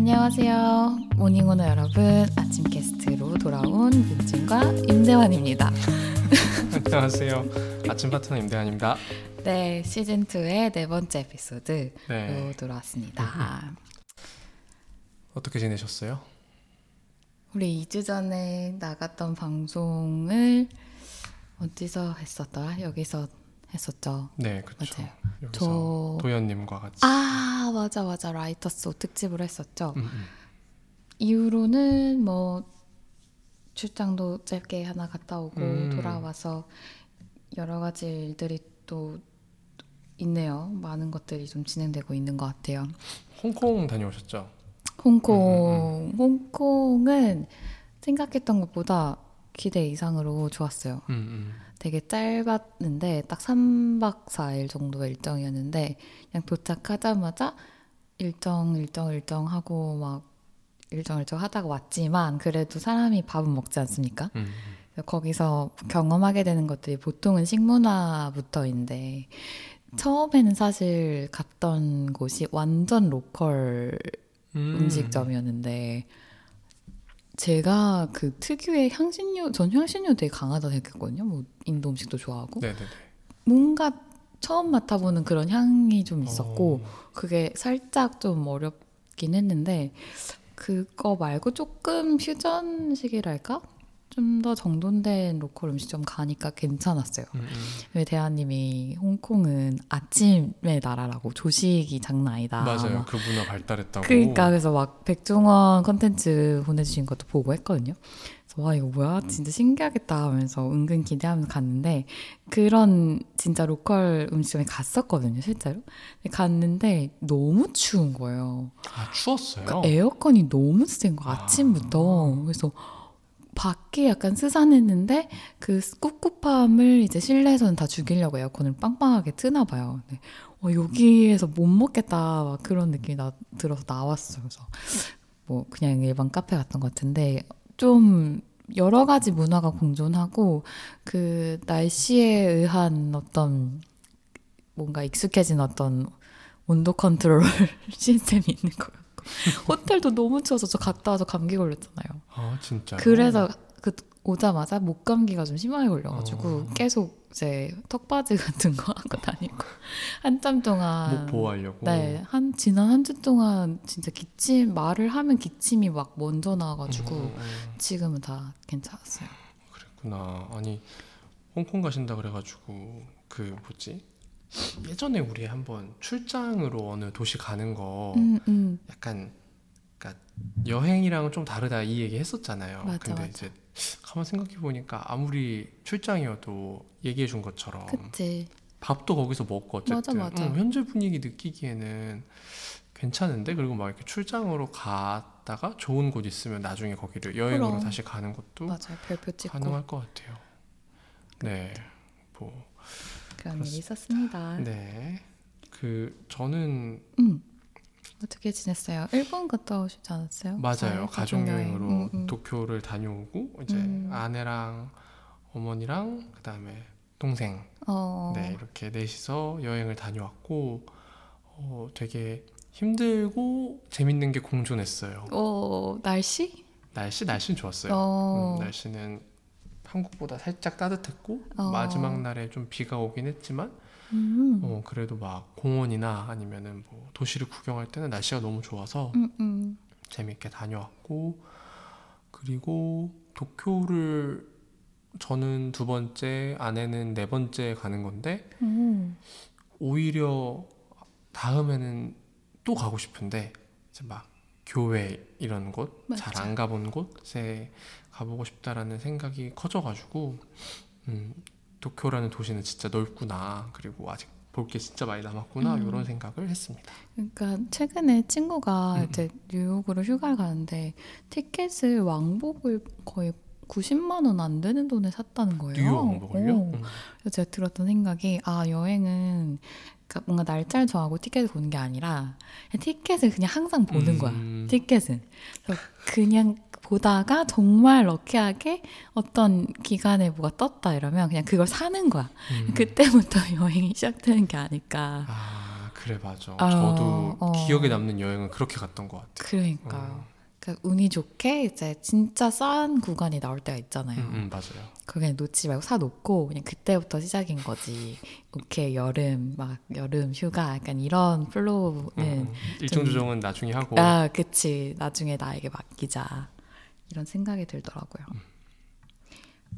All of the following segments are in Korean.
안녕하세요. 모닝오너 여러분. 아침 게스트로 돌아온 윤진과 임대환입니다. 안녕하세요. 아침 파트너 임대환입니다. 네, 시즌 2의 네 번째 에피소드로 네. 돌아왔습니다. 어떻게 지내셨어요? 우리 2주 전에 나갔던 방송을 어디서 했었더라? 여기서 했었죠. 네, 그렇죠. 맞아요. 도현님과 같이. 아, 맞아 맞아. 라이터스 특집으로 했었죠. 음, 음. 이후로는 뭐 출장도 짧게 하나 갔다 오고 음. 돌아와서 여러 가지 일들이 또 있네요. 많은 것들이 좀 진행되고 있는 것 같아요. 홍콩 다녀오셨죠? 홍콩, 홍콩은 생각했던 것보다 기대 이상으로 좋았어요. 음, 음. 되게 짧았는데 딱 3박 4일 정도의 일정이었는데 그냥 도착하자마자 일정 일정 일정 하고 막 일정 일정 하다가 왔지만 그래도 사람이 밥은 먹지 않습니까? 음, 그래서 거기서 경험하게 되는 것들이 보통은 식문화부터인데 처음에는 사실 갔던 곳이 완전 로컬 음. 음식점이었는데 제가 그 특유의 향신료 전 향신료 되게 강하다 생각했거든요. 뭐 인도 음식도 좋아하고 네네네. 뭔가 처음 맡아보는 그런 향이 좀 있었고 어, 그게 살짝 좀 어렵긴 했는데 그거 말고 조금 퓨전식이랄까? 좀 더 정돈된 로컬 음식점 가니까 괜찮았어요. 음, 음. 왜 대한님이 홍콩은 아침의 나라라고 조식이 장난 아니다. 맞아요. 막그 문화 발달했다고. 그러니까 그래서 막 백종원 컨텐츠 보내주신 것도 보고 했거든요. 그래서 와 이거 뭐야 진짜 신기하겠다 하면서 은근 기대하면서 갔는데 그런 진짜 local 음식점에 갔었거든요 실제로. 갔는데 너무 추운 거예요. 아, 추웠어요. 그러니까 에어컨이 너무 센 거 아. 아침부터. 그래서 밖에 약간 스산했는데 그 꿉꿉함을 이제 실내에서는 다 죽이려고 에어컨을 빵빵하게 트나 봐요. 근데 어, 여기에서 못 먹겠다 막 그런 느낌이 나, 들어서 나왔어요. 그래서 뭐 그냥 일반 카페 갔던 것 같은데 좀 여러 가지 문화가 공존하고 그 날씨에 의한 어떤 뭔가 익숙해진 어떤 온도 컨트롤 시스템이 있는 것 같고 호텔도 너무 추워서 저 갔다 와서 감기 걸렸잖아요. 아, 진짜. 그래서 그 오자마자 목 감기가 좀 심하게 걸려가지고 어. 계속 이제 턱받이 같은 거 하고 다니고 한참 동안 목 보호하려고. 네, 한 지난 한 주 동안 진짜 기침 말을 하면 기침이 막 먼저 나와가지고 음, 음, 음. 지금은 다 괜찮았어요. 그랬구나. 아니 홍콩 가신다 그래가지고 그 뭐지? 예전에 우리 한번 출장으로 어느 도시 가는 거 음, 음. 약간 그러니까 여행이랑은 좀 다르다 이 얘기 했었잖아요. 맞아, 근데 맞아. 이제 가만 생각해 보니까 아무리 출장이어도 얘기해 준 것처럼 그치. 밥도 거기서 먹고 어쨌든 맞아, 맞아. 음, 현재 분위기 느끼기에는 괜찮은데 그리고 막 이렇게 출장으로 갔다가 좋은 곳 있으면 나중에 거기를 여행으로 그럼. 다시 가는 것도 맞아요. 별표 찍고 가능할 것 같아요. 네, 뭐 그런 일이 그렇습니다. 있었습니다. 네. 그 저는 음. 어떻게 지냈어요? 일본 갔다 오시지 않았어요? 맞아요. 가족 여행으로 음, 음. 도쿄를 다녀오고 이제 음. 아내랑 어머니랑 그다음에 동생 어. 네 이렇게 넷이서 여행을 다녀왔고 어, 되게 힘들고 재밌는 게 공존했어요. 어, 날씨? 날씨 날씨는 좋았어요. 어. 음, 날씨는 한국보다 살짝 따뜻했고 어. 마지막 날에 좀 비가 오긴 했지만 음. 어, 그래도 막 공원이나 아니면은 뭐 도시를 구경할 때는 날씨가 너무 좋아서 음, 음. 재밌게 다녀왔고 그리고 도쿄를 저는 두 번째 아내는 네 번째 가는 건데 음. 오히려 다음에는 또 가고 싶은데 이제 막 교회 이런 곳 잘. 안 가본 곳에 가보고 싶다라는 생각이 커져가지고 음, 도쿄라는 도시는 진짜 넓구나 그리고 아직 볼 게 진짜 많이 남았구나 음. 이런 생각을 했습니다. 그러니까 최근에 친구가 음, 이제 뉴욕으로 휴가를 가는데 티켓을 왕복을 거의 90만 원 안 되는 돈에 샀다는 거예요. 뉴욕 왕복을요? 어. 음. 그래서 제가 들었던 생각이 아 여행은 그러니까 뭔가 날짜를 정하고 티켓을 보는 게 아니라 티켓을 그냥 항상 보는 거야. 음. 티켓은 그래서 그냥 보다가 정말 럭키하게 어떤 기간에 뭐가 떴다 이러면 그냥 그걸 사는 거야. 음. 그때부터 여행이 시작되는 게 아닐까. 아 그래 맞아. 아, 저도 어. 기억에 남는 여행은 그렇게 갔던 것 같아요. 그러니까요. 어. 그러니까 운이 좋게 이제 진짜 싼 구간이 나올 때가 있잖아요. 음, 음, 맞아요. 그게 놓지 말고 사 놓고 그냥 그때부터 시작인 거지. 오케이 여름 막 여름 휴가 약간 이런 플로우는 음, 음. 일정 조정은 나중에 하고 아 그치 나중에 나에게 맡기자 이런 생각이 들더라고요.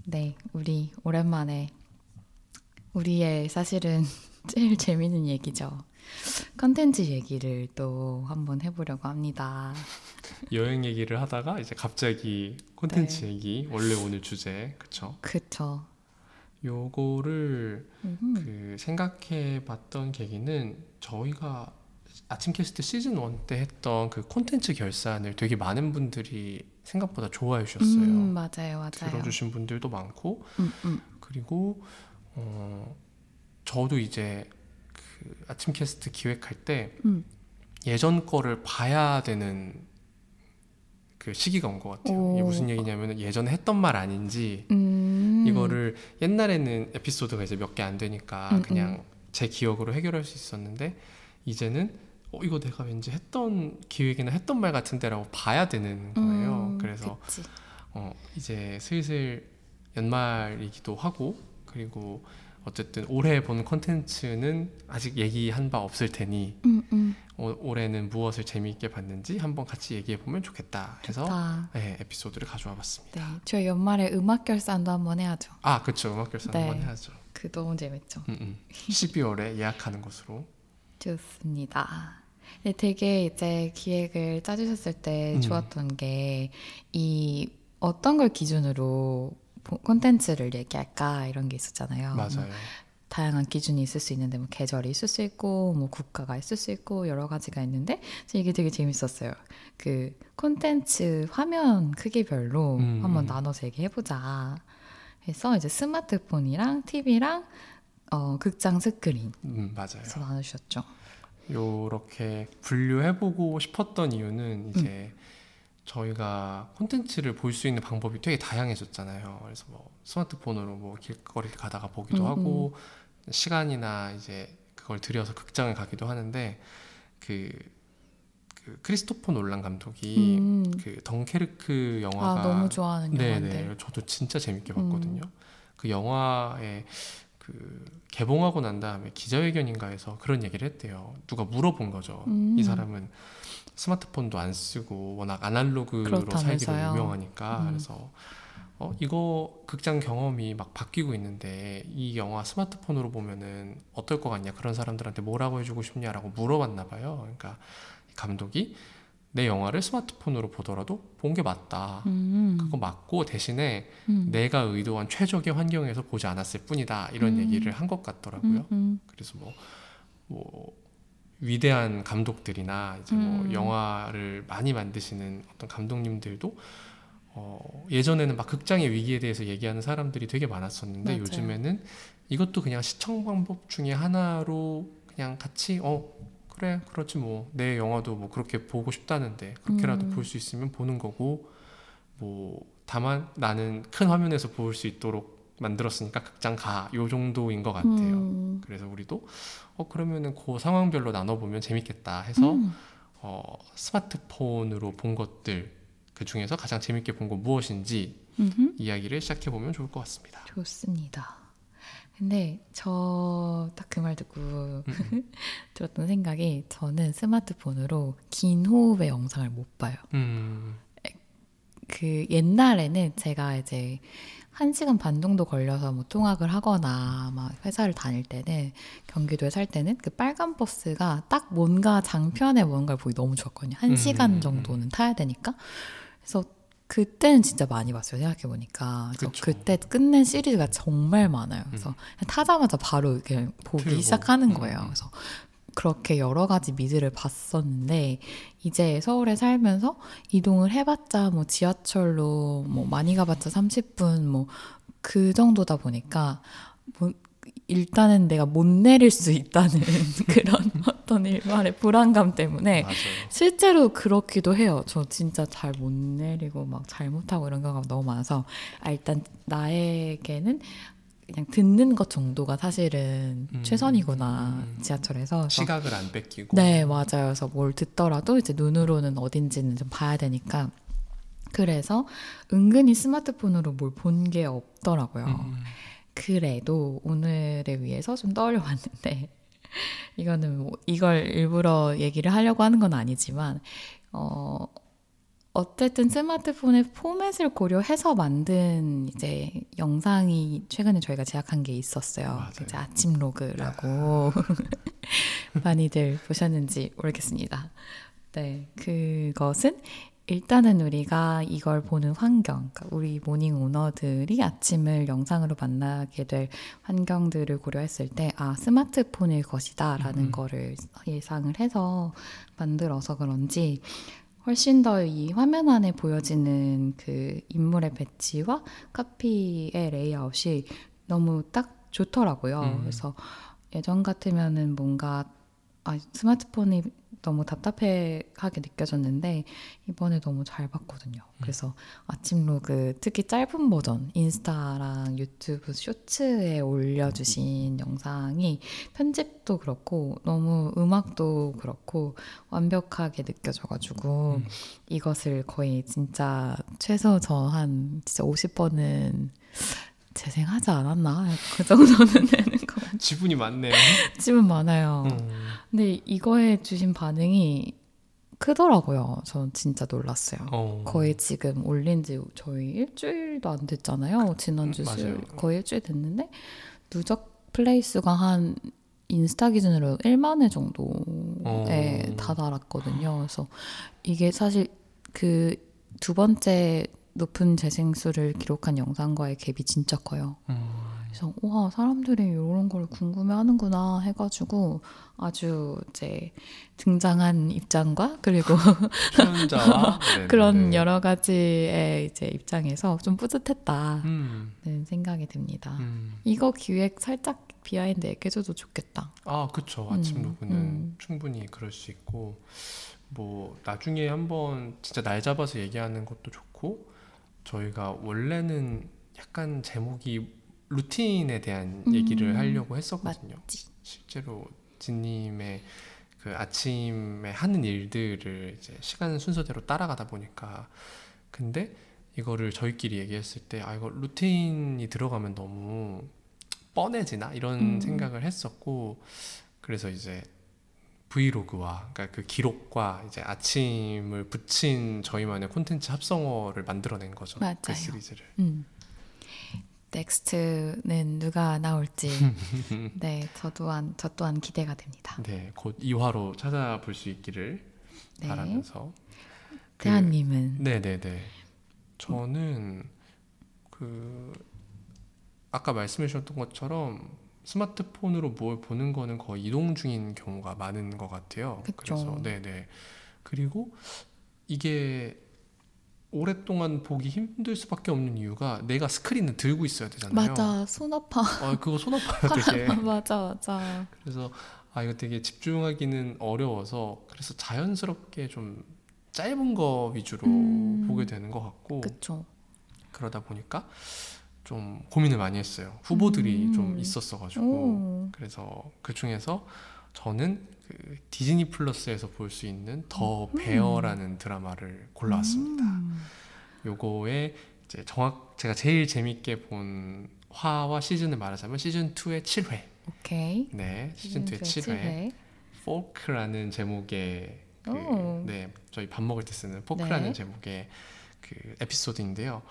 네 우리 오랜만에 우리의 사실은 제일 재밌는 얘기죠. 컨텐츠 얘기를 또 한번 해보려고 합니다. 여행 얘기를 하다가 이제 갑자기 콘텐츠 네. 얘기 원래 오늘 주제 그쵸? 그쵸. 요거를. 그 생각해봤던 계기는 저희가 아침 캐스트 시즌 1 때 했던 그 콘텐츠 결산을 되게 많은 분들이 생각보다 좋아해 주셨어요. 음, 맞아요, 맞아요. 들어주신 분들도 많고 음, 음. 그리고 어 저도 이제 그 아침 캐스트 기획할 때 음. 예전 거를 봐야 되는 그 시기가 온 것 같아요. 이게 오. 무슨 얘기냐면 예전에 했던 말 아닌지 음. 이거를 옛날에는 에피소드가 이제 몇 개 안 되니까 음, 그냥 제 기억으로 해결할 수 있었는데 이제는 어 이거 내가 왠지 했던 기획이나 했던 말 같은데라고 봐야 되는 거예요. 음, 그래서 그치. 어 이제 슬슬 연말이기도 하고 그리고 어쨌든 올해 본 콘텐츠는 아직 얘기한 바 없을 테니 음, 음. 어, 올해는 무엇을 재미있게 봤는지 한번 같이 얘기해 보면 좋겠다 해서 좋다. 네, 에피소드를 가져와 봤습니다. 네, 저희 연말에 음악 결산도 한번 해야죠. 아 그렇죠 음악 결산 네. 한번 해야죠. 그 너무 재밌죠. 음, 음. 12월에 예약하는 것으로. 좋습니다. 네, 되게 이제 기획을 짜주셨을 때 음. 좋았던 게 이 어떤 걸 기준으로 보- 콘텐츠를 얘기할까 이런 게 있었잖아요. 뭐 맞아요. 다양한 기준이 있을 수 있는데 뭐 계절이 있을 수 있고 뭐 국가가 있을 수 있고 여러 가지가 있는데 저 이게 되게 재밌었어요. 그 콘텐츠 화면 크기별로 음. 한번 나눠서 얘기해보자. 해서 이제 스마트폰이랑 TV랑 어, 극장 스크린 음, 맞아요. 해서 나누셨죠. 요렇게 분류해보고 싶었던 이유는 이제 음. 저희가 콘텐츠를 볼 수 있는 방법이 되게 다양해졌잖아요. 그래서 뭐 스마트폰으로 뭐 길거리를 가다가 보기도 음, 하고 시간이나 이제 그걸 들여서 극장을 가기도 하는데 그, 그 크리스토퍼 놀란 감독이 음. 그 덩케르크 영화가 아 너무 좋아하는 네네. 영화인데. 저도 진짜 재밌게 음. 봤거든요. 그 영화에 그 개봉하고 난 다음에 기자회견인가에서 그런 얘기를 했대요. 누가 물어본 거죠. 음. 이 사람은 스마트폰도 안 쓰고 워낙 아날로그로. 살기로 유명하니까 음. 그래서 어 이거 극장 경험이 막 바뀌고 있는데 이 영화 스마트폰으로 보면은 어떨 것 같냐 그런 사람들한테 뭐라고 해주고 싶냐라고 물어봤나 봐요. 그러니까 이 감독이 내 영화를 스마트폰으로 보더라도 본 게 맞다. 음. 그거 맞고 대신에 음. 내가 의도한 최적의 환경에서 보지 않았을 뿐이다 이런 음. 얘기를 한 것 같더라고요. 음, 음. 그래서 뭐, 뭐 위대한 감독들이나 이제 뭐 음. 영화를 많이 만드시는 어떤 감독님들도 어, 예전에는 막 극장의 위기에 대해서 얘기하는 사람들이 되게 많았었는데 맞아요. 요즘에는 이것도 그냥 시청 방법 중에 하나로 그냥 같이 어 그래 그렇지 뭐 내 영화도 뭐 그렇게 보고 싶다는데 그렇게라도 음. 볼수 있으면 보는 거고 뭐 다만 나는 큰 화면에서 볼 수 있도록 만들었으니까 극장 가 요 정도인 것 같아요. 음. 그래서 우리도 어 그러면은 그 상황별로 나눠 보면 재밌겠다 해서 음. 어 스마트폰으로 본 것들 그 중에서 가장 재밌게 본 건 무엇인지 음흠. 이야기를 시작해 보면 좋을 것 같습니다. 좋습니다. 근데 저 딱 그 말 듣고 음. 들었던 생각이 저는 스마트폰으로 긴 호흡의 영상을 못 봐요. 음, 그 옛날에는 제가 이제 한 시간 반 정도 걸려서 뭐 통학을 하거나 막 회사를 다닐 때는 경기도에 살 때는 그 빨간 버스가 딱 뭔가 장편의 뭔가를 보기 너무 좋았거든요. 한 음, 시간 음, 정도는 타야 되니까. 그래서 그때는 진짜 많이 봤어요. 생각해 보니까. 그때 끝낸 시리즈가 정말 많아요. 그래서 음. 그냥 타자마자 바로 이렇게 보기 틀고. 시작하는 거예요. 음. 그래서 그렇게 여러 가지 미드를 봤었는데 이제 서울에 살면서 이동을 해봤자 뭐 지하철로 뭐 많이 가봤자 30분 뭐 그 정도다 보니까 뭐 일단은 내가 못 내릴 수 있다는 그런 어떤 일말의 불안감 때문에 맞아요. 실제로 그렇기도 해요. 저 진짜 잘 못 내리고 막 잘못하고 이런 경우가 너무 많아서 아, 일단 나에게는 그냥 듣는 것 정도가 사실은 음. 최선이구나 음. 지하철에서 그래서 시각을 안 뺏기고. 네, 맞아요. 그래서 뭘 듣더라도 이제 눈으로는 어딘지는 좀 봐야 되니까. 그래서 은근히 스마트폰으로 뭘 본 게 없더라고요. 음. 그래도 오늘을 위해서 좀 떠올려봤는데, 이거는 뭐 이걸 일부러 얘기를 하려고 하는 건 아니지만, 어, 어쨌든 스마트폰의 포맷을 고려해서 만든 이제 영상이 최근에 저희가 제작한 게 있었어요. 맞아요. 이제 아침 로그라고 많이들 보셨는지 모르겠습니다. 네, 그것은 일단은 우리가 이걸 보는 환경, 그러니까 우리 morning owner들이 아침을 영상으로 만나게 될 환경들을 고려했을 때, 아, 스마트폰일 것이다 라는 음. 거를 예상을 해서 만들어서 그런지, 훨씬 더 이 화면 안에 보여지는 그 인물의 배치와 카피의 레이아웃이 너무 딱 좋더라고요. 음. 그래서 예전 같으면은 뭔가 아, 스마트폰이 너무 답답해하게 느껴졌는데 이번에 너무 잘 봤거든요. 그래서 아침 로그 특히 짧은 버전 인스타랑 유튜브 쇼츠에 올려주신 영상이 편집도 그렇고 너무 음악도 그렇고 완벽하게 느껴져가지고 음. 이것을 거의 진짜 최소 저 한 진짜 50번은 재생하지 않았나 그 정도는 되는. 지분이 많네요. 집은 많아요. 음. 근데 이거에 주신 반응이 크더라고요. 전 진짜 놀랐어요. 어. 거의 지금 올린 지 저희 일주일도 안 됐잖아요. 지난주 음, 수요일 맞아요. 거의 일주일 됐는데 누적 플레이 수가 한 인스타 기준으로 1만 회 정도에 어. 다다랐거든요. 그래서 이게 사실 그 두 번째 높은 재생수를 기록한 영상과의 갭이 진짜 커요. 음. 그래서 와 사람들이 이런 걸 궁금해하는구나 해가지고 아주 이제 등장한 입장과 그리고. 그런 여러 가지의 이제 입장에서 좀 뿌듯했다는 음. 생각이 듭니다. 음. 이거 기획 살짝 behind 얘기해줘도 좋겠다. 아, 그쵸. 아침 음, 로그는 음. 충분히 그럴 수 있고, 뭐, 나중에 한번 진짜 날 잡아서 얘기하는 것도 좋고, 저희가 원래는 약간 제목이 루틴에 대한 음, 얘기를 하려고 했었거든요. 맞지. 실제로 진님의 그 아침에 하는 일들을 이제 시간 순서대로 따라가다 보니까, 근데 이거를 저희끼리 얘기했을 때, 아, 이거 루틴이 들어가면 너무 뻔해지나? 이런 음. 생각을 했었고, 그래서 이제 브이로그와 그러니까 그 기록과 이제 아침을 붙인 저희만의 콘텐츠 합성어를 만들어낸 거죠. 그 맞아요. 시리즈를. 음. next는 누가 나올지 네, 저 또한 저 또한 기대가 됩니다. 네, 곧 2화로 찾아볼 수 있기를 네. 바라면서. 그- 대한님은 네 네 네. 저는 그 아까 말씀해 주셨던 것처럼 스마트폰으로 뭘 보는 거는 거의 이동 중인 경우가 많은 것 같아요. 그쵸. 그래서 네 네. 그리고 이게 오랫동안 보기 힘들 수밖에 없는 이유가 내가 스크린을 들고 있어야 되잖아요. 맞아 손 아파 어, 그거 손 아파요, 되게. 맞아 맞아 그래서 아 이거 되게 집중하기는 어려워서 그래서 자연스럽게 좀 짧은 거 위주로 음. 보게 되는 것 같고 그쵸 그러다 보니까 좀 고민을 많이 했어요. 후보들이 음. 좀 있었어가지고 오. 그래서 그 중에서 저는 그 디즈니 플러스에서 볼 수 있는 더 음. 베어라는 드라마를 골라왔습니다. 음. 요거에 이제 정확 제가 제일 재밌게 본 화와 시즌을 말하자면 시즌 2의 7회. 오케이 네, 시즌 2의 7회. 포크라는 제목의 그, 오. 네 저희 밥 먹을 때 쓰는 포크라는 네. 제목의 그 에피소드인데요.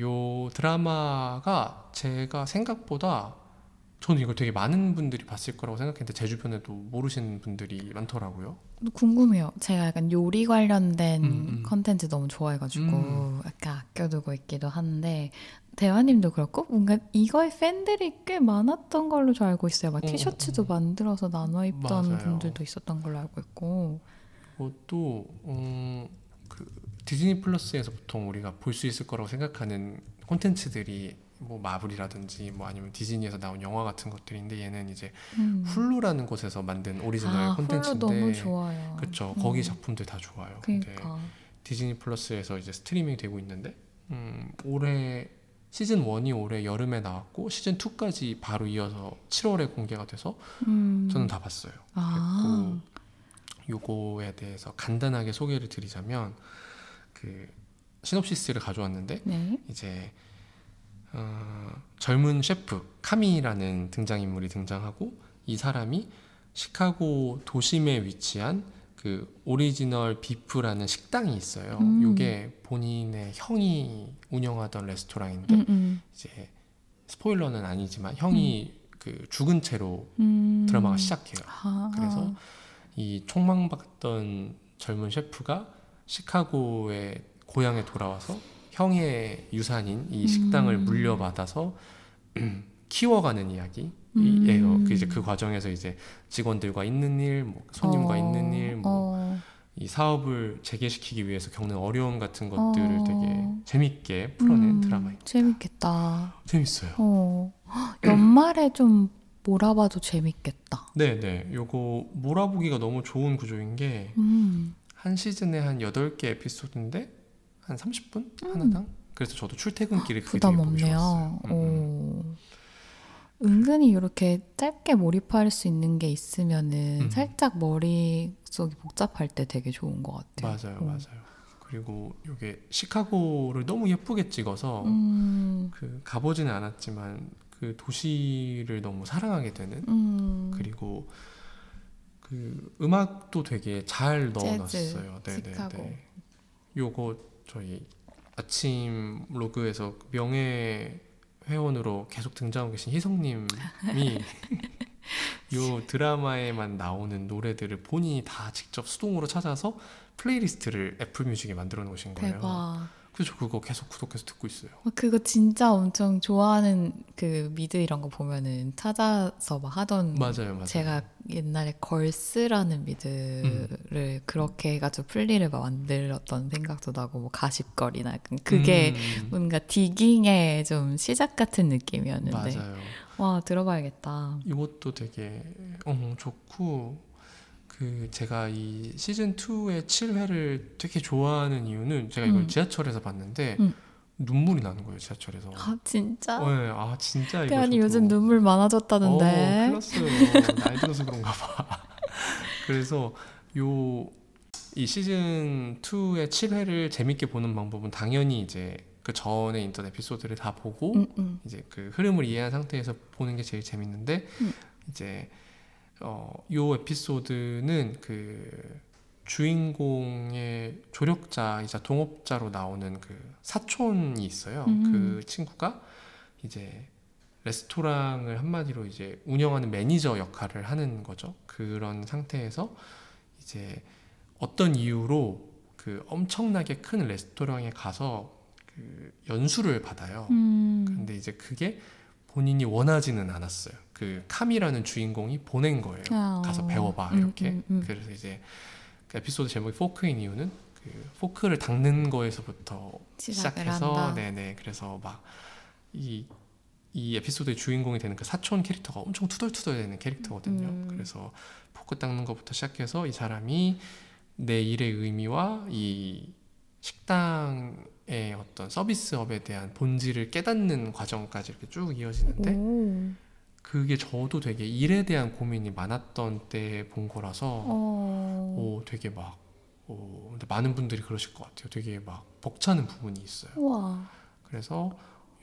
요 드라마가 제가 생각보다 저는 이걸 되게 많은 분들이 봤을 거라고 생각했는데 제 주변에도 모르시는 분들이 많더라고요. 궁금해요. 제가 약간 요리 관련된 음, 음. 컨텐츠 너무 좋아해가지고 음. 약간 아껴두고 있기도 한데 대화님도 그렇고 뭔가 이거의 팬들이 꽤 많았던 걸로 저 알고 있어요. 막 어, 티셔츠도 어. 만들어서 나눠 입던 맞아요. 분들도 있었던 걸로 알고 있고 그것도 음, 그 디즈니 플러스에서 보통 우리가 볼 수 있을 거라고 생각하는 콘텐츠들이 뭐 마블이라든지 뭐 아니면 디즈니에서 나온 영화 같은 것들인데 얘는 이제 음. 훌루라는 곳에서 만든 오리지널 아, 콘텐츠인데 너무 좋아요. 그쵸 음. 거기 작품들 다 좋아요. 근데 그러니까 디즈니 플러스에서 이제 스트리밍 되고 있는데 음, 올해 시즌 1이 올해 여름에 나왔고 시즌 2까지 바로 이어서 7월에 공개가 돼서 음. 저는 다 봤어요. 아. 요거에 대해서 간단하게 소개를 드리자면 그 시놉시스를 가져왔는데 네. 이제 어, 젊은 셰프 카미라는 등장인물이 등장하고 이 사람이 시카고 도심에 위치한 그 오리지널 비프라는 식당이 있어요. 음. 요게 본인의 형이 운영하던 레스토랑인데 음, 음. 이제 스포일러는 아니지만 형이 그 죽은 채로 음. 드라마가 시작해요. 아. 그래서 이 총망받던 젊은 셰프가 시카고의 고향에 돌아와서 형의 유산인 이 식당을 음. 물려받아서 키워가는 이야기예요. 음. 그 이제 그 과정에서 이제 직원들과 있는 일, 뭐 손님과 어. 있는 일, 뭐이 어. 사업을 재개시키기 위해서 겪는 어려움 같은 것들을 어. 되게 재밌게 풀어낸 음, 드라마입니다. 재밌겠다. 재밌어요. 어. 헉, 연말에 좀 몰아봐도 재밌겠다. 네, 네. 요거 몰아보기가 너무 좋은 구조인 게 음. 한 시즌에 한 8개 에피소드인데 한 30분 음. 하나당. 그래서 저도 출퇴근길에 그게 부담 되게 없네요. 음, 음. 오. 은근히 이렇게 짧게 몰입할 수 있는 게 있으면은 음. 살짝 머릿속이 복잡할 때 되게 좋은 것 같아요. 맞아요, 어. 맞아요. 그리고 이게 시카고를 너무 예쁘게 찍어서 음, 그 가보지는 않았지만 그 도시를 너무 사랑하게 되는 음, 그리고 그 음악도 되게 잘 넣어놨어요. 네, 네. 네. 요거 저희 아침 로그에서 명예 회원으로 계속 등장하고 계신 희성님이 요 드라마에만 나오는 노래들을 본인이 다 직접 수동으로 찾아서 playlist를 애플 뮤직에 만들어 놓으신 거예요. 대박. 저 그거 계속 구독해서 듣고 있어요. 어, 그거 진짜 엄청 좋아하는 그 미드 이런 거 보면은 찾아서 막 하던 맞아요, 맞아요. 제가 옛날에 걸스라는 미드를 그렇게 해가지고 플리를 막 만들었던 생각도 나고 뭐 가십거리나 그게 음, 뭔가 digging의 좀 시작 같은 느낌이었는데 맞아요. 와 들어봐야겠다. 이것도 되게 어, 좋고 그 제가 이 시즌 2의 7회를 되게 좋아하는 이유는 제가 이걸 음. 지하철에서 봤는데 음. 눈물이 나는 거예요 지하철에서. 아 진짜? 어, 네. 아 진짜 이거 태연이 요즘 눈물 어, 많아졌다는데. 클났어요. 나이 들어서 그런가 봐. 그래서 요 이 시즌 2의 7회를 재밌게 보는 방법은 당연히 이제 그 전에 있던 에피소드를 다 보고 음, 음. 이제 그 흐름을 이해한 상태에서 보는 게 제일 재밌는데 음. 이제 어, 요 에피소드는 그 주인공의 조력자이자 동업자로 나오는 그 사촌이 있어요. 음. 그 친구가 이제 레스토랑을 한마디로 이제 운영하는 매니저 역할을 하는 거죠. 그런 상태에서 이제 어떤 이유로 그 엄청나게 큰 레스토랑에 가서 그 연수를 받아요. 음. 근데 이제 그게 본인이 원하지는 않았어요. 그 카미라는 주인공이 보낸 거예요. 아, 가서 배워봐 음, 이렇게. 음, 음. 그래서 이제 그 에피소드 제목이 포크인 이유는 그 포크를 닦는 거에서부터 시작해서 한다. 네네 그래서 막 이 에피소드의 주인공이 되는 그 사촌 캐릭터가 엄청 투덜투덜대는 캐릭터거든요. 음. 그래서 포크 닦는 것부터 시작해서 이 사람이 내 일의 의미와 이 식당의 어떤 서비스업에 대한 본질을 깨닫는 과정까지 이렇게 쭉 이어지는데 오. 그게 저도 되게 일에 대한 고민이 많았던 때 본 거라서 어. 오 되게 막 오, 근데 많은 분들이 그러실 것 같아요. 되게 막 벅차는 부분이 있어요. 우와. 그래서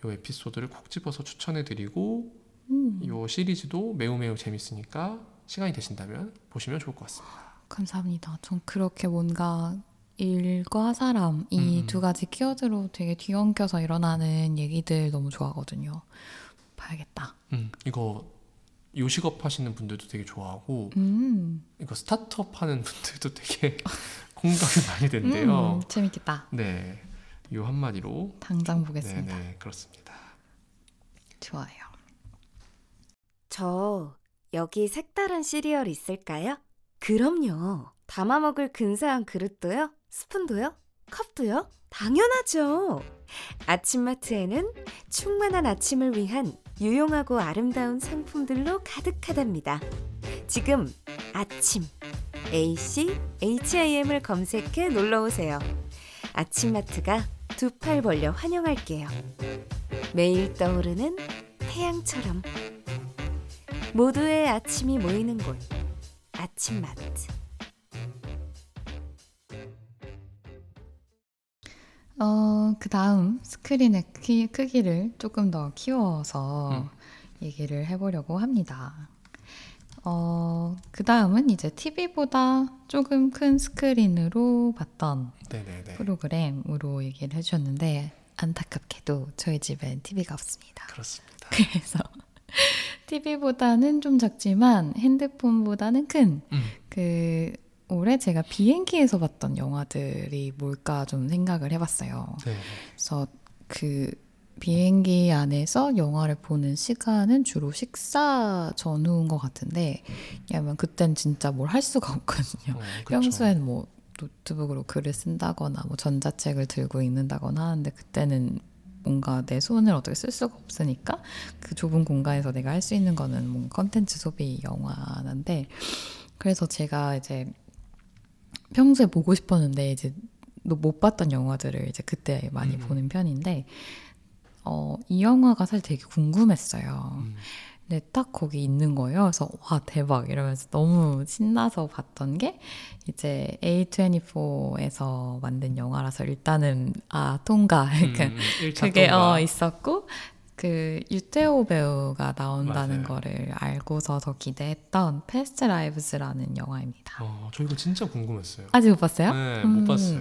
이 에피소드를 콕 집어서 추천해드리고 음. 이 시리즈도 매우 매우 재밌으니까 시간이 되신다면 보시면 좋을 것 같습니다. 감사합니다. 전 그렇게 뭔가 일과 사람 이 음. 두 가지 키워드로 되게 뒤엉켜서 일어나는 얘기들 너무 좋아하거든요. 봐야겠다. 음, 이거 요식업 하시는 분들도 되게 좋아하고 음. 이거 스타트업 하는 분들도 되게 공감이 많이 된대요. 음, 재밌겠다. 네, 요 한마디로 당장 보겠습니다. 네네 그렇습니다. 좋아요. 저 여기 색다른 시리얼 있을까요? 그럼요. 담아 먹을 근사한 그릇도요? 스푼도요? 컵도요? 당연하죠. 아침마트에는 충만한 아침을 위한 유용하고 아름다운 상품들로 가득하답니다. 지금 아침 AC HIM을 검색해 놀러 오세요. 아침마트가 두 팔 벌려 환영할게요. 매일 떠오르는 태양처럼 모두의 아침이 모이는 곳 아침마트 어, 그 다음 스크린의 키, 크기를 조금 더 키워서 음. 얘기를 해보려고 합니다. 어, 그 다음은 이제 TV보다 조금 큰 스크린으로 봤던 네네네. 프로그램으로 얘기를 해주셨는데 안타깝게도 저희 집엔 TV가 없습니다. 그렇습니다. 그래서 TV보다는 좀 작지만 핸드폰보다는 큰 음. 그 올해 제가 비행기에서 봤던 영화들이 뭘까 좀 생각을 해봤어요. 네. 그래서 그 비행기 안에서 영화를 보는 시간은 주로 식사 전후인 것 같은데, 왜냐면 그땐 진짜 뭘 할 수가 없거든요. 어. 평소엔 뭐 노트북으로 글을 쓴다거나 뭐 전자책을 들고 읽는다거나 하는데 그때는 뭔가 내 손을 어떻게 쓸 수가 없으니까 그 좁은 공간에서 내가 할 수 있는 거는 뭔가 컨텐츠 소비 영화인데 그래서 제가 이제 평소에 보고 싶었는데 이제 못 봤던 영화들을 이제 그때 많이 음. 보는 편인데 어, 이 영화가 사실 되게 궁금했어요. 음. 근데 딱 거기 있는 거예요. 그래서 와 대박 이러면서 너무 신나서 봤던 게 이제 A24에서 만든 영화라서 일단은 아 통과 그러니까 음, 음, 그게 통과. 어 있었고 그 유태오 배우가 나온다는 맞아요. 거를 알고서 더 기대했던 패스트 라이브스라는 영화입니다. 어, 저 이거 진짜 궁금했어요. 아직 못 봤어요? 네, 음. 못 봤어요.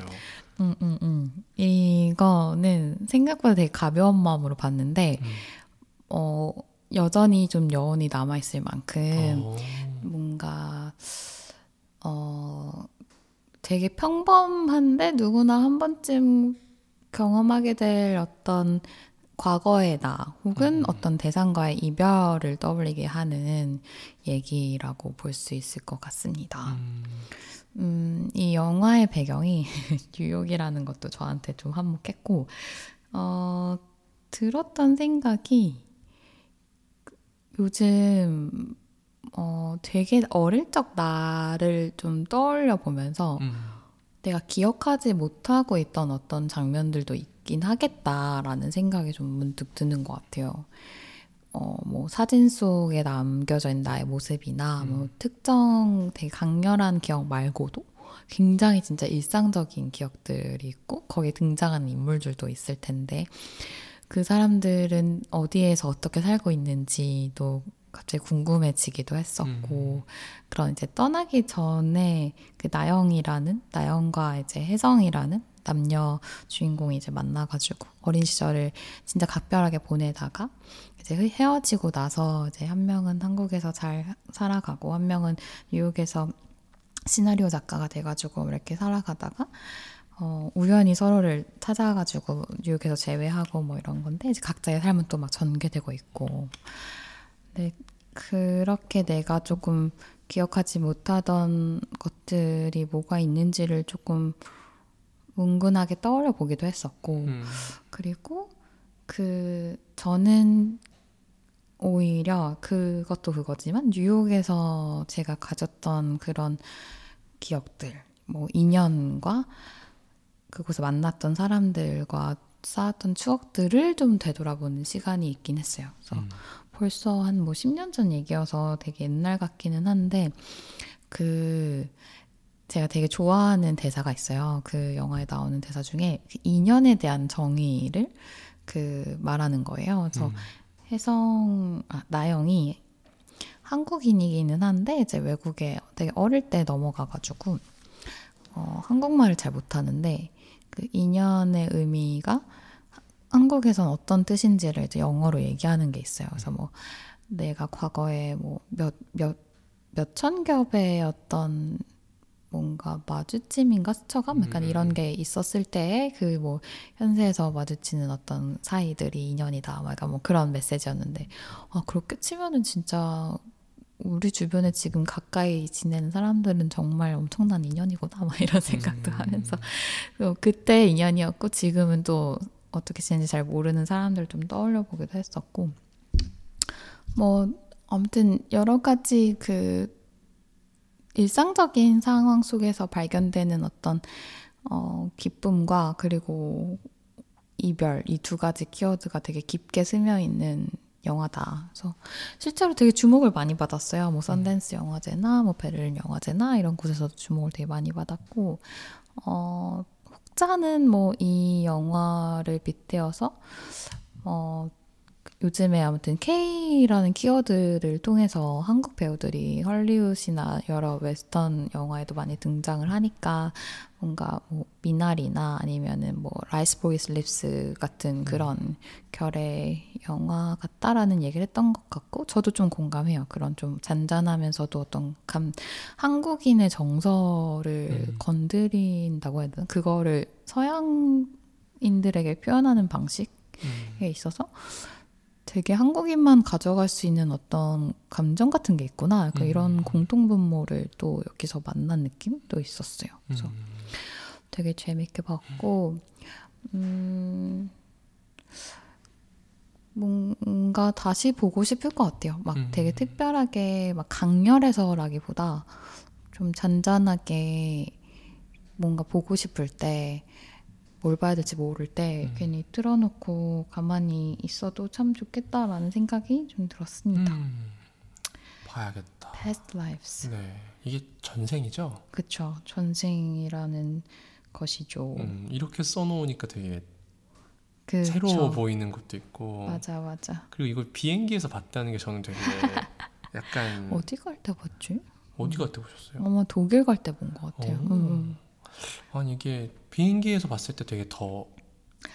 음, 음, 음. 이거는 생각보다 되게 가벼운 마음으로 봤는데 음. 어 여전히 좀 여운이 남아 있을 만큼 어, 뭔가 어 되게 평범한데 누구나 한 번쯤 경험하게 될 어떤 과거의 나 혹은 음. 어떤 대상과의 이별을 떠올리게 하는 얘기라고 볼 수 있을 것 같습니다. 음, 음, 이 영화의 배경이 뉴욕이라는 것도 저한테 좀 한몫했고, 어, 들었던 생각이 요즘, 어, 되게 어릴 적 나를 좀 떠올려 보면서 음, 내가 기억하지 못하고 있던 어떤 장면들도 있긴 하겠다라는 생각이 좀 문득 드는 것 같아요. 어, 뭐, 사진 속에 남겨져 있는 나의 모습이나, 뭐, 음. 특정 되게 강렬한 기억 말고도 굉장히 진짜 일상적인 기억들이 있고, 거기에 등장하는 인물들도 있을 텐데, 그 사람들은 어디에서 어떻게 살고 있는지도 갑자기 궁금해지기도 했었고, 그런 이제 떠나기 전에 그 나영이라는, 나영과 이제 혜성이라는 남녀 주인공이 이제 만나가지고 어린 시절을 진짜 각별하게 보내다가 이제 헤어지고 나서 이제 한 명은 한국에서 잘 살아가고 한 명은 뉴욕에서 시나리오 작가가 돼가지고 이렇게 살아가다가 어, 우연히 서로를 찾아가지고 뉴욕에서 재회하고 뭐 이런 건데 이제 각자의 삶은 또 막 전개되고 있고 네 그렇게 내가 조금 기억하지 못하던 것들이 뭐가 있는지를 조금 은근하게 떠올려 보기도 했었고 음, 그리고 그 저는 오히려 그것도 그거지만 뉴욕에서 제가 가졌던 그런 기억들 뭐 인연과 그곳에 만났던 사람들과 쌓았던 추억들을 좀 되돌아보는 시간이 있긴 했어요. 그래서 음, 벌써 한 뭐 10년 전 얘기여서 되게 옛날 같기는 한데 그 제가 되게 좋아하는 대사가 있어요. 그 영화에 나오는 대사 중에 그 인연에 대한 정의를 그 말하는 거예요. 그래서 음, 혜성 아, 나영이 한국인이기는 한데 이제 외국에 되게 어릴 때 넘어가가지고 어, 한국말을 잘 못하는데 그 인연의 의미가 한국에선 어떤 뜻인지를 이제 영어로 얘기하는 게 있어요. 그래서 뭐 내가 과거에 뭐 몇 몇 몇천 겹의 어떤 뭔가 마주침인가 스쳐감 약간 음. 이런 게 있었을 때에 그 뭐 현세에서 마주치는 어떤 사이들이 인연이다. 막 약간 뭐 그런 메시지였는데 아 그렇게 치면은 진짜 우리 주변에 지금 가까이 지내는 사람들은 정말 엄청난 인연이구나 막 이런 생각도 음. 하면서 또 그때 인연이었고 지금은 또 어떻게 지내는지 잘 모르는 사람들 좀 떠올려 보기도 했었고 뭐 아무튼 여러 가지 그 일상적인 상황 속에서 발견되는 어떤 어, 기쁨과 그리고 이별 이 두 가지 키워드가 되게 깊게 스며 있는 영화다. 그래서 실제로 되게 주목을 많이 받았어요. 뭐 썬댄스 영화제나 뭐 베를린 영화제나 이런 곳에서도 주목을 되게 많이 받았고 어 혹자는 뭐 이 영화를 빗대어서 어 요즘에 아무튼 K라는 키워드를 통해서 한국 배우들이 헐리우드나 여러 웨스턴 영화에도 많이 등장을 하니까 뭔가 뭐 미나리나 아니면은 뭐 라이스 보이 슬립스 같은 그런 결의 영화 같다라는 얘기를 했던 것 같고 저도 좀 공감해요. 그런 좀 잔잔하면서도 어떤 감 한국인의 정서를 음. 건드린다고 해야 되나? 그거를 서양인들에게 표현하는 방식에 음. 있어서 되게 한국인만 가져갈 수 있는 어떤 감정 같은 게 있구나. 약간 음. 이런 공통분모를 또 여기서 만난 느낌도 있었어요. 그래서 음. 되게 재밌게 봤고, 음, 뭔가 다시 보고 싶을 것 같아요. 막 음. 되게 특별하게 막 강렬해서라기보다 좀 잔잔하게 뭔가 보고 싶을 때 뭘 봐야 될지 모를 때 음. 괜히 틀어놓고 가만히 있어도 참 좋겠다라는 생각이 좀 들었습니다. 음. 봐야겠다. Past Lives. 네, 이게 전생이죠. 그쵸. 전생이라는 것이죠. 음, 이렇게 써놓으니까 되게 그쵸. 새로워 보이는 것도 있고 맞아, 맞아. 그리고 이걸 비행기에서 봤다는 게 저는 되게 약간 어디 갈 때 봤지? 어디 갔다 오셨어요? 아마 독일 갈 때 본 것 같아요. 아니 이게 비행기에서 봤을 때 되게 더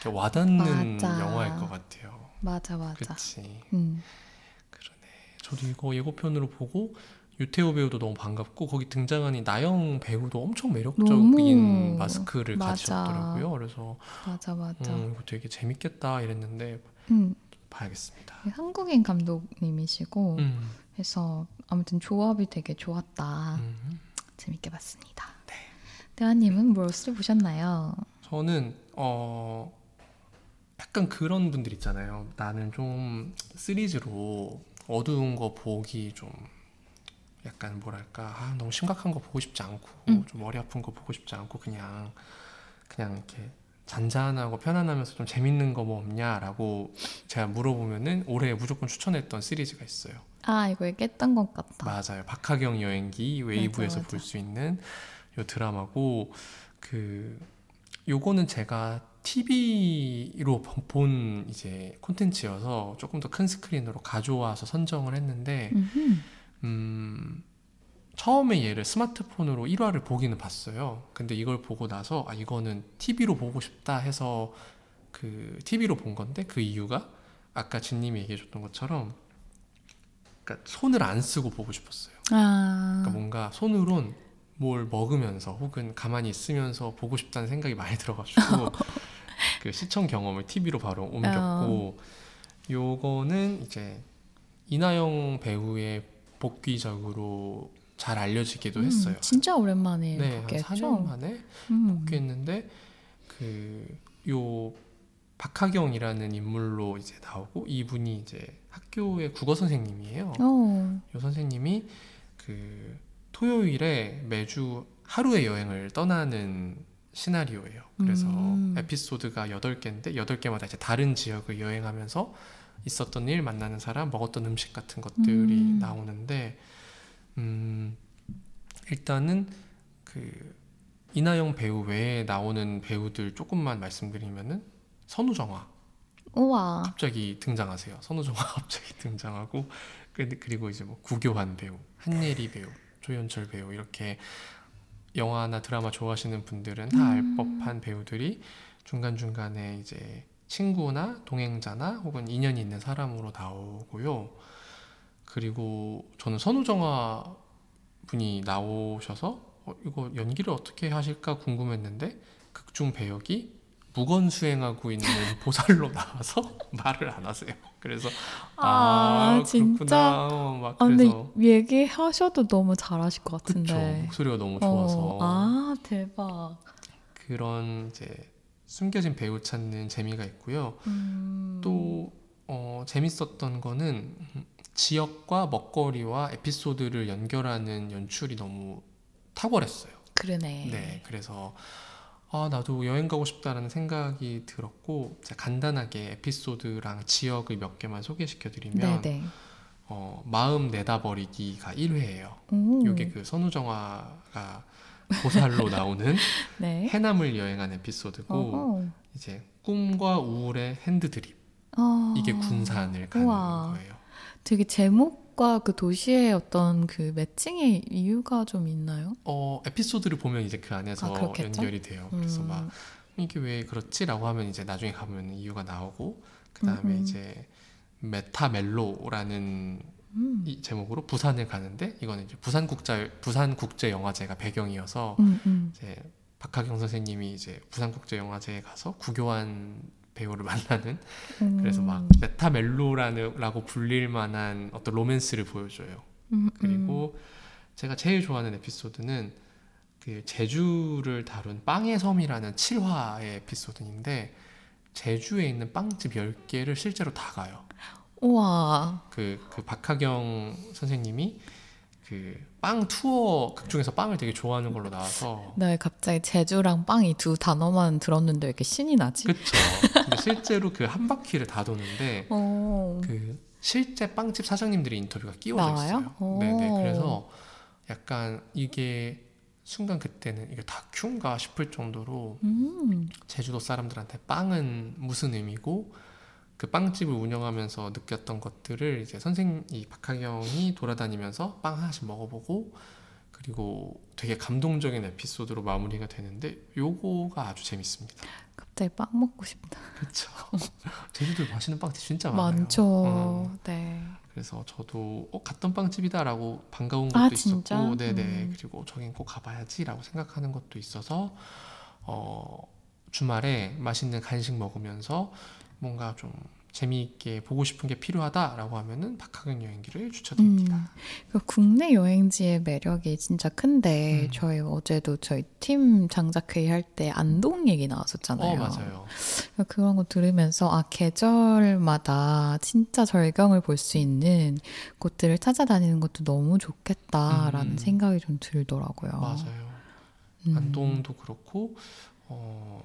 와닿는 맞아. 영화일 것 같아요. 맞아, 맞아. 그치. 음. 그러네. 저도 이거 예고편으로 보고 유태호 배우도 너무 반갑고 거기 등장하는 나영 배우도 엄청 매력적인 마스크를 맞아. 가지셨더라고요. 그래서 맞아, 맞아. 음, 이거 되게 재밌겠다 이랬는데 음. 봐야겠습니다. 한국인 감독님이시고 음, 해서 아무튼 조합이 되게 좋았다. 음. 재밌게 봤습니다. 네. 대화님은 무엇을 보셨나요? 저는 어 약간 그런 분들 있잖아요. 나는 좀 시리즈로 어두운 거 보기 좀 약간 뭐랄까 아, 너무 심각한 거 보고 싶지 않고 음. 좀 머리 아픈 거 보고 싶지 않고 그냥 그냥 이렇게 잔잔하고 편안하면서 좀 재밌는 거 뭐 없냐라고 제가 물어보면은 올해 무조건 추천했던 시리즈가 있어요. 아, 이거 얘기했던 것 같다. 맞아요. 박하경 여행기 웨이브에서. 볼 수 있는 요 드라마고 그 요거는 제가 TV로 본 이제 콘텐츠여서 조금 더 큰 스크린으로 가져와서 선정을 했는데 음흠. 음 처음에 얘를 스마트폰으로 1화를 보기는 봤어요. 근데 이걸 보고 나서 아 이거는 TV로 보고 싶다 해서 그 TV로 본 건데 그 이유가 아까 진님이 얘기해 줬던 것처럼 그러니까 손을 안 쓰고 보고 싶었어요. 아, 그러니까 뭔가 손으론 뭘 먹으면서 혹은 가만히 있으면서 보고 싶다는 생각이 많이 들어가지고 그 시청 경험을 TV로 바로 옮겼고 요거는 이제 이나영 배우의 복귀작으로 잘 알려지기도 음, 했어요. 진짜 오랜만에 네, 한 복귀했죠. 4년 만에 음. 복귀했는데 그 요 박하경이라는 인물로 이제 나오고 이분이 이제 학교의 국어 선생님이에요. 어, 요 선생님이 그 토요일에 매주 하루의 여행을 떠나는 시나리오예요. 그래서 음. 에피소드가 8개인데 8개마다 이제 다른 지역을 여행하면서 있었던 일, 만나는 사람, 먹었던 음식 같은 것들이 음. 나오는데 음 일단은 그 이나영 배우 외에 나오는 배우들 조금만 말씀드리면은 선우정아 우와. 갑자기 등장하세요. 선우정아 갑자기 등장하고 그- 그리고 이제 뭐 구교환 배우, 한예리 배우, 조연철 배우 이렇게 영화나 드라마 좋아하시는 분들은 다알 음. 법한 배우들이 중간 중간에 이제 친구나 동행자나 혹은 인연이 있는 사람으로 나오고요. 그리고 저는 선우정아 분이 나오셔서 어, 이거 연기를 어떻게 하실까 궁금했는데 극중 배역이 무건 수행하고 있는 보살로 나와서 말을 안 하세요. 그래서 아, 아, 진짜? 어, 막 아, 근데 얘기하셔도 너무 잘하실 것 그쵸 같은데. 목소리가 너무 좋아서 어, 아, 대박. 그런 이제 숨겨진 배우 찾는 재미가 있고요. 음. 또 어, 재밌었던 거는 지역과 먹거리와 에피소드를 연결하는 연출이 너무 탁월했어요. 그러네. 네, 그래서 아 나도 여행 가고 싶다라는 생각이 들었고 간단하게 에피소드랑 지역을 몇 개만 소개시켜 드리면 네네. 어, 마음 내다버리기가 1회예요. 오. 요게 그 선우정아가 보살로 나오는 네. 해남을 여행한 에피소드고 어허. 이제 꿈과 우울의 핸드드립 아. 이게 군산을 가는 우와. 거예요. 되게 제목 과 그 도시의 어떤 그 매칭의 이유가 좀 있나요? 어 에피소드를 보면 이제 그 안에서 아? 연결이 돼요. 그래서 음. 막 이게 왜 그렇지라고 하면 이제 나중에 가면 이유가 나오고 그 다음에. 이제 메타멜로라는 음. 이 제목으로 부산을 가는데 이거는 이제 부산 국제 부산 국제 영화제가 배경이어서 음, 음. 이제 박하경 선생님이 이제 부산 국제 영화제에 가서 구교환 배우를 만나는 그래서 음. 막 메타멜로라고 불릴 만한 어떤 로맨스를 보여줘요. 음, 음. 그리고 제가 제일 좋아하는 에피소드는 그 제주를 다룬 빵의 섬이라는 7화의 에피소드인데 제주에 있는 빵집 10개를 실제로 다 가요. 우와. 그, 그 박하경 선생님이 그 빵 투어 극 중에서 빵을 되게 좋아하는 걸로 나와서 네, 갑자기 제주랑 빵이 두 단어만 들었는데 왜 이렇게 신이 나지? 그쵸. 근데 실제로 그 한 바퀴를 다 도는데 어. 그 실제 빵집 사장님들의 인터뷰가 끼워져 나와요? 있어요. 오. 네네. 그래서 약간 이게 순간 그때는 이게 다큐인가 싶을 정도로 음. 제주도 사람들한테 빵은 무슨 의미고 그 빵집을 운영하면서 느꼈던 것들을 이제 선생 이 박하경이 돌아다니면서 빵 하나씩 먹어보고 그리고 되게 감동적인 에피소드로 마무리가 되는데 요거가 아주 재밌습니다. 갑자기 빵 먹고 싶다. 그렇죠. 제주도에 맛있는 빵집 진짜 많아요. 많죠. 음. 네. 그래서 저도 어, 갔던 빵집이다라고 반가운 것도 아, 있었고? 네네. 음. 그리고 저긴 꼭 가봐야지라고 생각하는 것도 있어서 어, 주말에 맛있는 간식 먹으면서 뭔가 좀 재미있게 보고 싶은 게 필요하다라고 하면은 박하경 여행기를 추천드립니다. 음. 그 국내 여행지의 매력이 진짜 큰데 음. 저희 어제도 저희 팀 장작회의 할 때 안동 얘기 나왔었잖아요. 어 맞아요. 그런 거 들으면서 아 계절마다 진짜 절경을 볼 수 있는 곳들을 찾아다니는 것도 너무 좋겠다라는 음. 생각이 좀 들더라고요. 맞아요. 음. 안동도 그렇고 어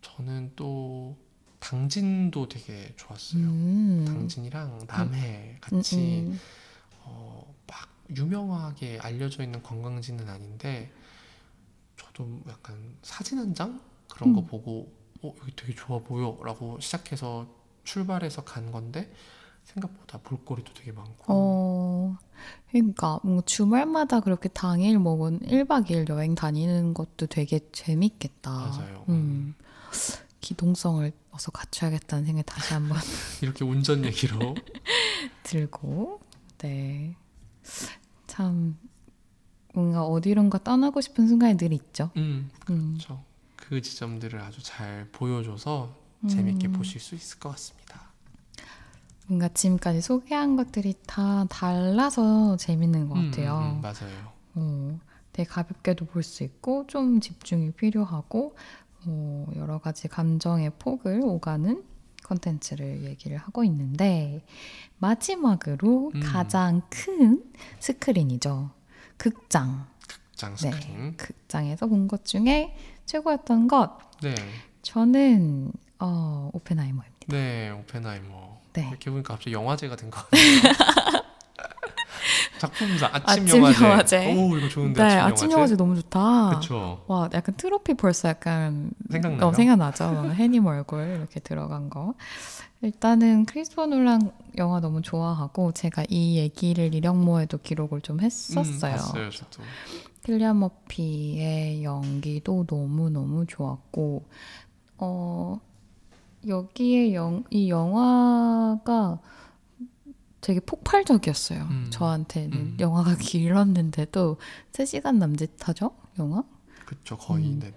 저는 또 당진도 되게 좋았어요. 음. 당진이랑 남해 같이 음, 음. 어, 막 유명하게 알려져 있는 관광지는 아닌데 저도 약간 사진 한 장 그런 거 음. 보고 어 여기 되게 좋아 보여라고 시작해서 출발해서 간 건데 생각보다 볼거리도 되게 많고 어, 그러니까 뭔가 주말마다 그렇게 당일 먹은 1박 2일 여행 다니는 것도 되게 재밌겠다. 맞아요. 음. 기동성을 어서 갖춰야겠다는 생각이 다시 한번 이렇게 운전 얘기로 들고, 네. 참, 뭔가 어디론가 떠나고 싶은 순간이 늘 있죠. 음 음. 그렇죠. 그 지점들을 아주 잘 보여줘서 재밌게 음. 보실 수 있을 것 같습니다. 뭔가 지금까지 소개한 것들이 다 달라서 재밌는 것 음, 같아요. 음, 음, 맞아요. 어, 되게 가볍게도 볼 수 있고 좀 집중이 필요하고 어, 여러 가지 감정의 폭을 오가는 컨텐츠를 얘기를 하고 있는데 마지막으로 음. 가장 큰 스크린이죠. 극장. 장 네. 스크린. 극장에서 본 것 중에 최고였던 것 네. 저는 어, 오펜하이머입니다. 네, 오펜하이머. 네. 이렇게 보니까 갑자기 영화제가 된 것 같아요. 작품상 아침, 아침 영화제. 영화제. 오 이거 좋은데 네, 아침, 아침 영화제 너무 좋다. 그렇죠. 와, 약간 트로피 벌써 약간 생각나요? 어, 생각나죠. 해님 얼굴 이렇게 들어간 거. 일단은 크리스토 놀란 영화 너무 좋아하고 제가 이 얘기를 이력모에도 기록을 좀 했었어요. 음, 봤어요, 저도. 킬리안 머피의 연기도 너무 너무 좋았고 어 여기에 영, 이 영화가 되게 폭발적이었어요. 음. 저한테는 음. 영화가 길었는데도 3시간 남짓하죠? 영화? 그렇죠, 거의 음. 네네.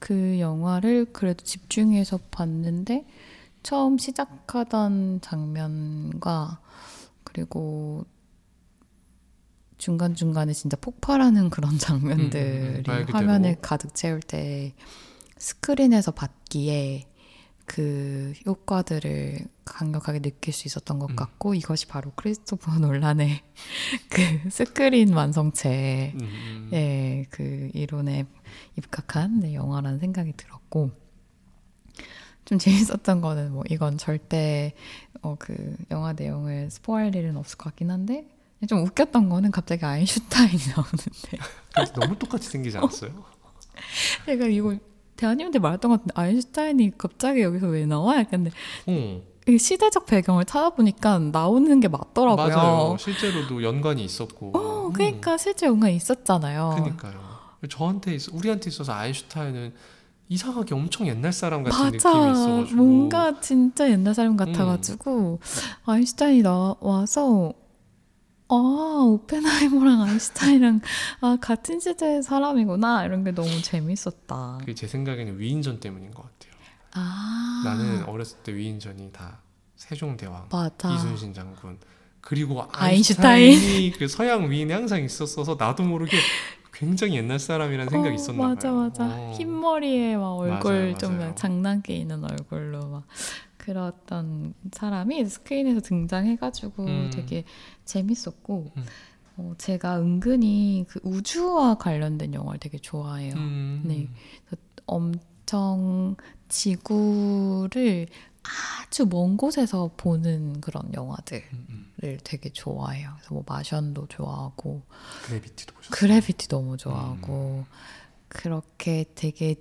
그 영화를 그래도 집중해서 봤는데 처음 시작하던 장면과 그리고 중간중간에 진짜 폭발하는 그런 장면들이 음, 말 그대로. 화면을 가득 채울 때 스크린에서 봤기에 그 효과들을 강력하게 느낄 수 있었던 것 음. 같고 이것이 바로 크리스토퍼 놀란의 그 스크린 완성체 음, 음, 예, 그 이론에 입각한 네, 영화라는 생각이 들었고 좀 재밌었던 거는 뭐 이건 절대 어, 그 영화 내용을 스포할 일은 없을 것 같긴 한데 좀 웃겼던 거는 갑자기 아인슈타인이 나오는데 너무 똑같이 생기지 않았어요? 제가 이거 대한님한테 말했던 것 같은데 아인슈타인이 갑자기 여기서 왜 나와? 약간 근데 어, 이 시대적 배경을 찾아보니까 나오는 게 맞더라고요. 맞아요. 실제로도 연관이 있었고. 어, 그러니까 실제 뭔가 있었잖아요. 그러니까요. 저한테 있, 우리한테 있어서 아인슈타인은 이상하게 엄청 옛날 사람 같은 맞아. 느낌이 있어가지고 뭔가 진짜 옛날 사람 같아가지고 아인슈타인이 나와서 아 오펜하이머랑 아인슈타인이랑 아 같은 시대의 사람이구나 이런 게 너무 재밌었다. 그게 제 생각에는 위인전 때문인 것 같아요. 아 나는 어렸을 때 위인전이 다 세종대왕, 맞아. 이순신 장군 그리고 아인슈타인. 아인슈타인이 그 서양 위인에 항상 있었어서 나도 모르게 굉장히 옛날 사람이라는 생각이 어, 있었나 맞아 봐요. 맞아 어. 흰 머리에 막 얼굴 맞아요, 좀 맞아요. 장난기 있는 얼굴로 막 그랬던 사람이 스크린에서 등장해가지고 음. 되게 재밌었고 음. 어, 제가 은근히 그 우주와 관련된 영화를 되게 좋아해요. 음. 네. 엄청 지구를 아주 먼 곳에서 보는 그런 영화들을 음, 음. 되게 좋아해요. 그래서 뭐 마션도 좋아하고 그래비티도 보셨어요? 그래비티 너무 좋아하고 그렇게 되게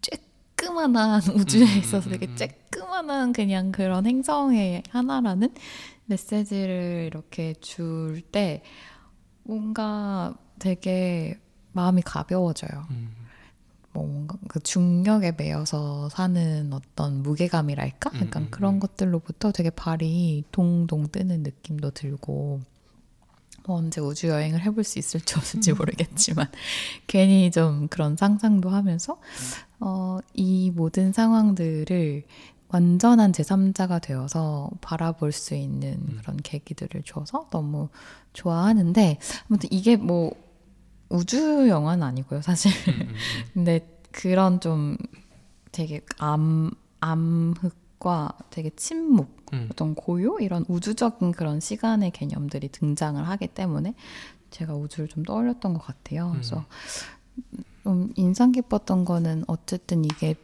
쬐끄만한 우주에 음, 있어서 음, 되게 음. 쬐끄만한 그냥 그런 행성의 하나라는 메시지를 이렇게 줄 때 뭔가 되게 마음이 가벼워져요. 음. 뭐 뭔가 그 중력에 매여서 사는 어떤 무게감이랄까? 음, 약간 음, 그런 음. 것들로부터 되게 발이 동동 뜨는 느낌도 들고 뭐 언제 우주 여행을 해볼 수 있을지 없을지 모르겠지만 괜히 좀 그런 상상도 하면서 어, 이 모든 상황들을 완전한 제3자가 되어서 바라볼 수 있는 음. 그런 계기들을 줘서 너무 좋아하는데 아무튼 이게 뭐 우주 영화는 아니고요 사실 음, 음, 음. 근데 그런 좀 되게 암 암흑과 되게 침묵 음. 어떤 고요 이런 우주적인 그런 시간의 개념들이 등장을 하기 때문에 제가 우주를 좀 떠올렸던 것 같아요. 음. 그래서 좀 인상 깊었던 거는 어쨌든 이게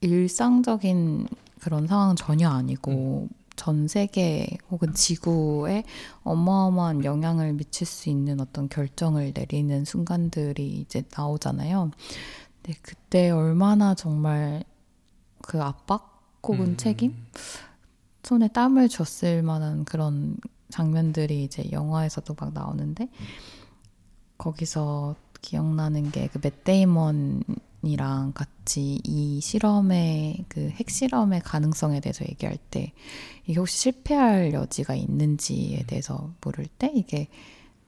일상적인 그런 상황은 전혀 아니고 전 세계 혹은 지구에 어마어마한 영향을 미칠 수 있는 어떤 결정을 내리는 순간들이 이제 나오잖아요. 근데 그때 얼마나 정말 그 압박 혹은 음. 책임 손에 땀을 줬을 만한 그런 장면들이 이제 영화에서도 막 나오는데 거기서 기억나는 게 그 맷데이먼 이랑 같이 이 실험의 그 핵실험의 가능성에 대해서 얘기할 때 이게 혹시 실패할 여지가 있는지에 대해서 물을 때 이게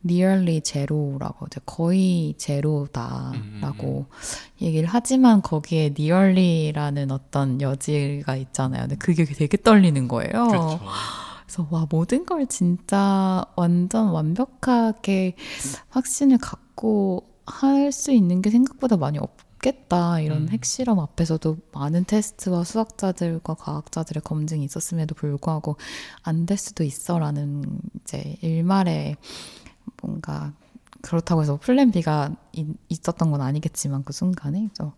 nearly 제로라고 이제 거의 제로다라고 얘기를 하지만 거기에 nearly라는 어떤 여지가 있잖아요. 근데 그게 되게 떨리는 거예요. 그렇죠. 그래서 와 모든 걸 진짜 완전 완벽하게 확신을 갖고 할 수 있는 게 생각보다 많이 없 겠다 이런 음. 핵실험 앞에서도 많은 테스트와 수학자들과 과학자들의 검증이 있었음에도 불구하고 안 될 수도 있어라는 이제 일말의 뭔가 그렇다고 해서 플랜 B가 이- 있었던 건 아니겠지만 그 순간에 그래서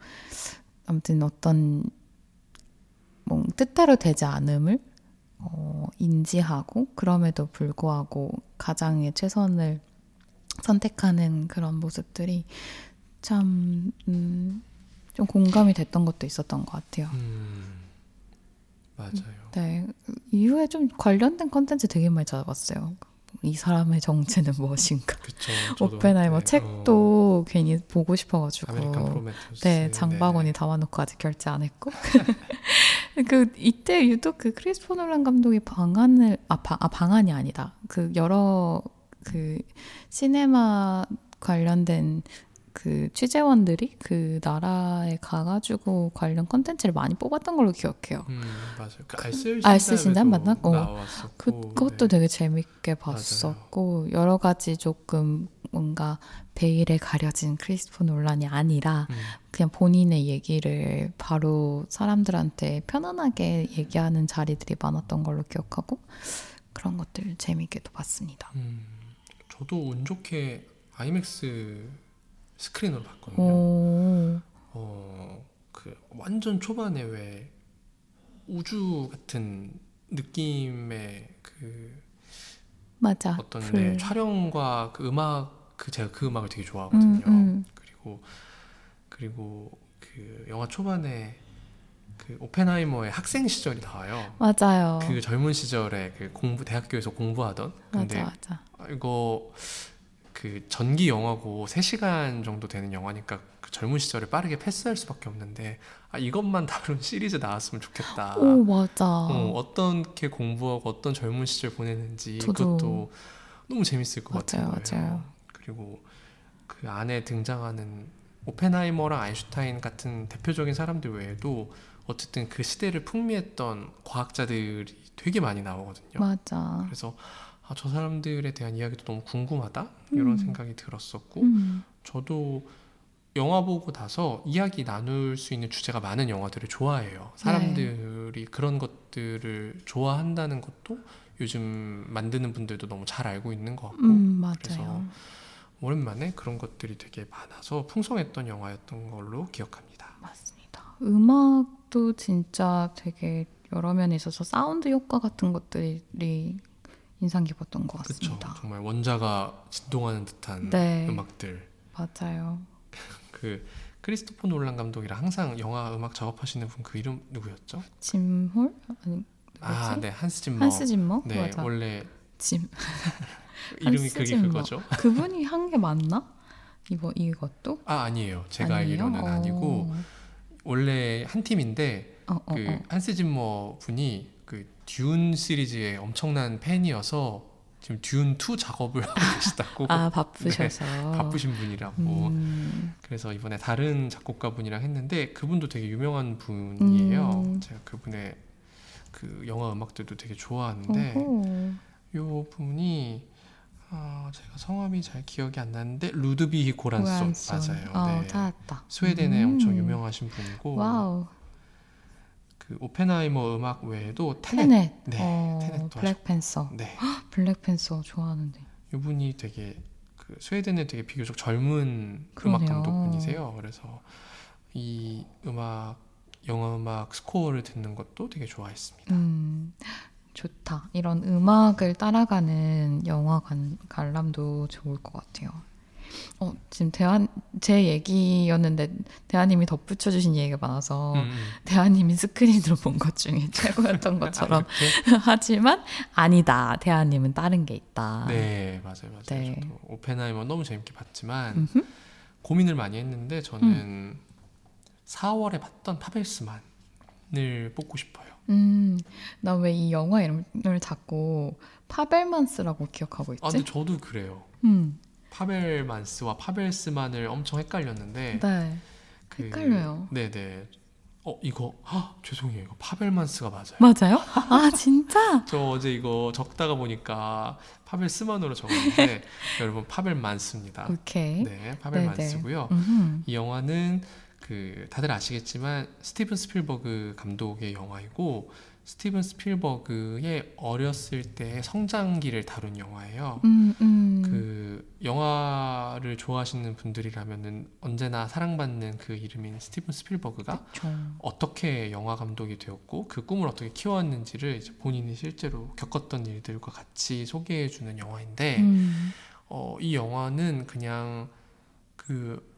아무튼 어떤 뭐 뜻대로 되지 않음을 어, 인지하고 그럼에도 불구하고 가장의 최선을 선택하는 그런 모습들이 참, 음, 좀 공감이 됐던 것도 있었던 것 같아요. 음. 맞아요. 네. 이후에 좀 관련된 컨텐츠 되게 많이 찾아봤어요. 이 사람의 정체는 무엇인가. 그쵸. 오펜하이머 한때, 책도 괜히 보고 싶어가지고. 어, 프로메테우스. 네, 장바구니 담아놓고 아직 결제 안 했고. 그 이때 유독 그 크리스토퍼 놀란 감독이 방안을 아, 방, 아 방안이 아니다. 그 여러 그 시네마 관련된 그 취재원들이 그 나라에 가가지고 관련 컨텐츠를 많이 뽑았던 걸로 기억해요. 음, 맞아요. 그 알쓸 알쓸 신담에도 맞나? 어. 그것도 네. 되게 재밌게 봤었고 여러 가지 조금 뭔가 베일에 가려진 크리스토퍼 논란이 아니라 음. 그냥 본인의 얘기를 바로 사람들한테 편안하게 얘기하는 자리들이 많았던 걸로 기억하고 그런 것들 재밌게도 봤습니다. 음, 저도 운 좋게 아이맥스 스크린으로 봤거든요. 오. 어, 그 완전 초반에 왜 우주 같은 느낌의 그 맞아. 어떤 불. 네, 촬영과 그 음악 그 제가 그 음악을 되게 좋아하거든요. 음, 음. 그리고 그리고 그 영화 초반에 그 오펜하이머의 학생 시절이 나와요. 맞아요. 그 젊은 시절에 그 공부 대학교에서 공부하던 근데 맞아, 맞아. 아, 이거 그 전기 영화고 3시간 정도 되는 영화니까 그 젊은 시절에 빠르게 패스할 수밖에 없는데 아 이것만 다룬 시리즈 나왔으면 좋겠다. 오, 맞아. 어, 어떻게 공부하고 어떤 젊은 시절 보내는지 저도. 그것도 너무 재밌을 것 맞아요, 같은 거예요. 맞아요. 그리고 그 안에 등장하는 오펜하이머랑 아인슈타인 같은 대표적인 사람들 외에도 어쨌든 그 시대를 풍미했던 과학자들이 되게 많이 나오거든요. 맞아. 그래서 아, 저 사람들에 대한 이야기도 너무 궁금하다 이런 음. 생각이 들었었고 음, 저도 영화 보고 나서 이야기 나눌 수 있는 주제가 많은 영화들을 좋아해요. 사람들이 그런 것들을 좋아한다는 것도 요즘 만드는 분들도 너무 잘 알고 있는 것 같고 음, 그래서. 오랜만에 그런 것들이 되게 많아서 풍성했던 영화였던 걸로 기억합니다. 맞습니다. 음악도 진짜 되게 여러 면에 있어서 사운드 효과 같은 것들이 인상 깊었던 것. 같습니다. 정말 원자가 진동하는 듯한 네. 음악들. 맞아요. 그 크리스토퍼 놀란 감독이랑 항상 영화 음악 작업하시는 분 그 이름 누구였죠? 짐홀? 아니, 아? 네, 한스 짐머. 한스 짐머? 네, 맞아. 원래 짐. 이름이 그게 짐머. 그거죠. 그분이 한 게 맞나? 이거 이것도? 아, 아니에요. 제가 아니에요? 알기로는 아니고 어. 원래 한 팀인데 어, 어, 그 어. 한스 짐머 분이 그 듄 시리즈의 엄청난 팬이어서 지금 듄 2 작업을 하고 계시다고 아 바쁘셔서 네, 바쁘신 분이라고 음, 그래서 이번에 다른 작곡가 분이랑 했는데 그분도 되게 유명한 분이에요. 음. 제가 그분의 그 영화 음악들도 되게 좋아하는데. 요 분이 아, 제가 성함이 잘 기억이 안 나는데 루드비히 고란손 고란손. 맞아요. 어, 네. 찾았다. 스웨덴에 음. 엄청 유명하신 분이고 와우. 그 오펜하이머 음악 외에도 테넷, 테넷. 네, 어, 테넷도 블랙팬서. 네 블랙팬서 좋아하는데. 이분이 되게 그 스웨덴의 되게 비교적 젊은 음악 그러네요. 감독분이세요. 그래서 이 음악 영화 음악 스코어를 듣는 것도 되게 좋아했습니다. 음, 좋다. 이런 음악을 따라가는 영화 관, 관람도 좋을 것 같아요. 어, 지금 대한 제 얘기였는데 대한님이 덧붙여 주신 얘기가 많아서 음, 음. 대한님이 스크린으로 본 것 중에 최고였던 것처럼 아? 하지만 아니다. 대한님은 다른 게 있다. 네 맞아요 맞아요. 네. 저도 오펜하이머 너무 재밌게 봤지만 음흠. 고민을 많이 했는데 저는 4월에 봤던 파벨스만을 뽑고 싶어요. 음, 나 왜 이 영화 이름을 자꾸 파벨만스라고 기억하고 있지? 아 근데 저도 그래요. 음, 파벨만스와 파벨스만을 엄청 헷갈렸는데 네. 그- 헷갈려요. 네네. 어 이거 헉, 죄송해요. 이거 파벨만스가 맞아요. 맞아요? 아, 진짜? 저 어제 이거 적다가 보니까 파벨스만으로 적었는데 여러분 파벨만스입니다. 오케이. 네, 파벨만스고요. 음흠. 이 영화는 그 다들 아시겠지만 스티븐 스필버그 감독의 영화이고 스티븐 스필버그의 어렸을 때의 성장기를 다룬 영화예요. 음, 음. 그 영화를 좋아하시는 분들이라면은 언제나 사랑받는 그 이름인 스티븐 스필버그가 그쵸. 어떻게 영화 감독이 되었고 그 꿈을 어떻게 키워왔는지를 본인이 실제로 겪었던 일들과 같이 소개해주는 영화인데 음, 어, 이 영화는 그냥 그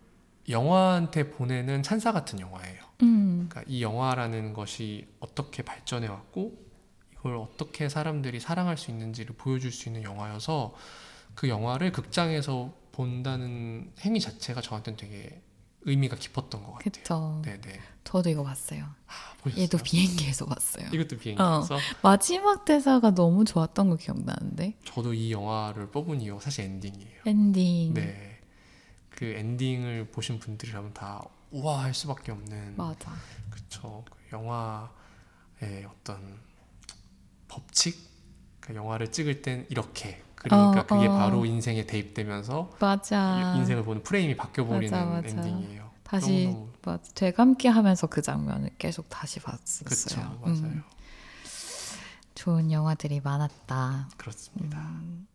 영화한테 보내는 찬사 같은 영화예요. 음, 그러니까 이 영화라는 것이 어떻게 발전해 왔고 이걸 어떻게 사람들이 사랑할 수 있는지를 보여줄 수 있는 영화여서 그 영화를 극장에서 본다는 행위 자체가 저한테는 되게 의미가 깊었던 것 같아요. 그쵸. 네네. 저도 이거 봤어요. 아, 보셨어요? 얘도 비행기에서 봤어요. 이것도 비행기에서 마지막 대사가 너무 좋았던 거 기억나는데? 저도 이 영화를 뽑은 이유가 사실 엔딩이에요. 엔딩. 네. 그 엔딩을 보신 분들이라면 다 우와 할 수밖에 없는 맞아. 그쵸 그 영화의 어떤 법칙 그 영화를 찍을 땐 이렇게 그러니까 어, 그게 어. 바로 인생에 대입되면서 맞아. 인생을 보는 프레임이 바뀌어 버리는. 엔딩이에요. 다시 너무너무 맞아. 되감기 하면서 그 장면을 계속 다시 봤었어요. 그쵸 맞아요. 음, 좋은 영화들이 많았다. 그렇습니다. 음.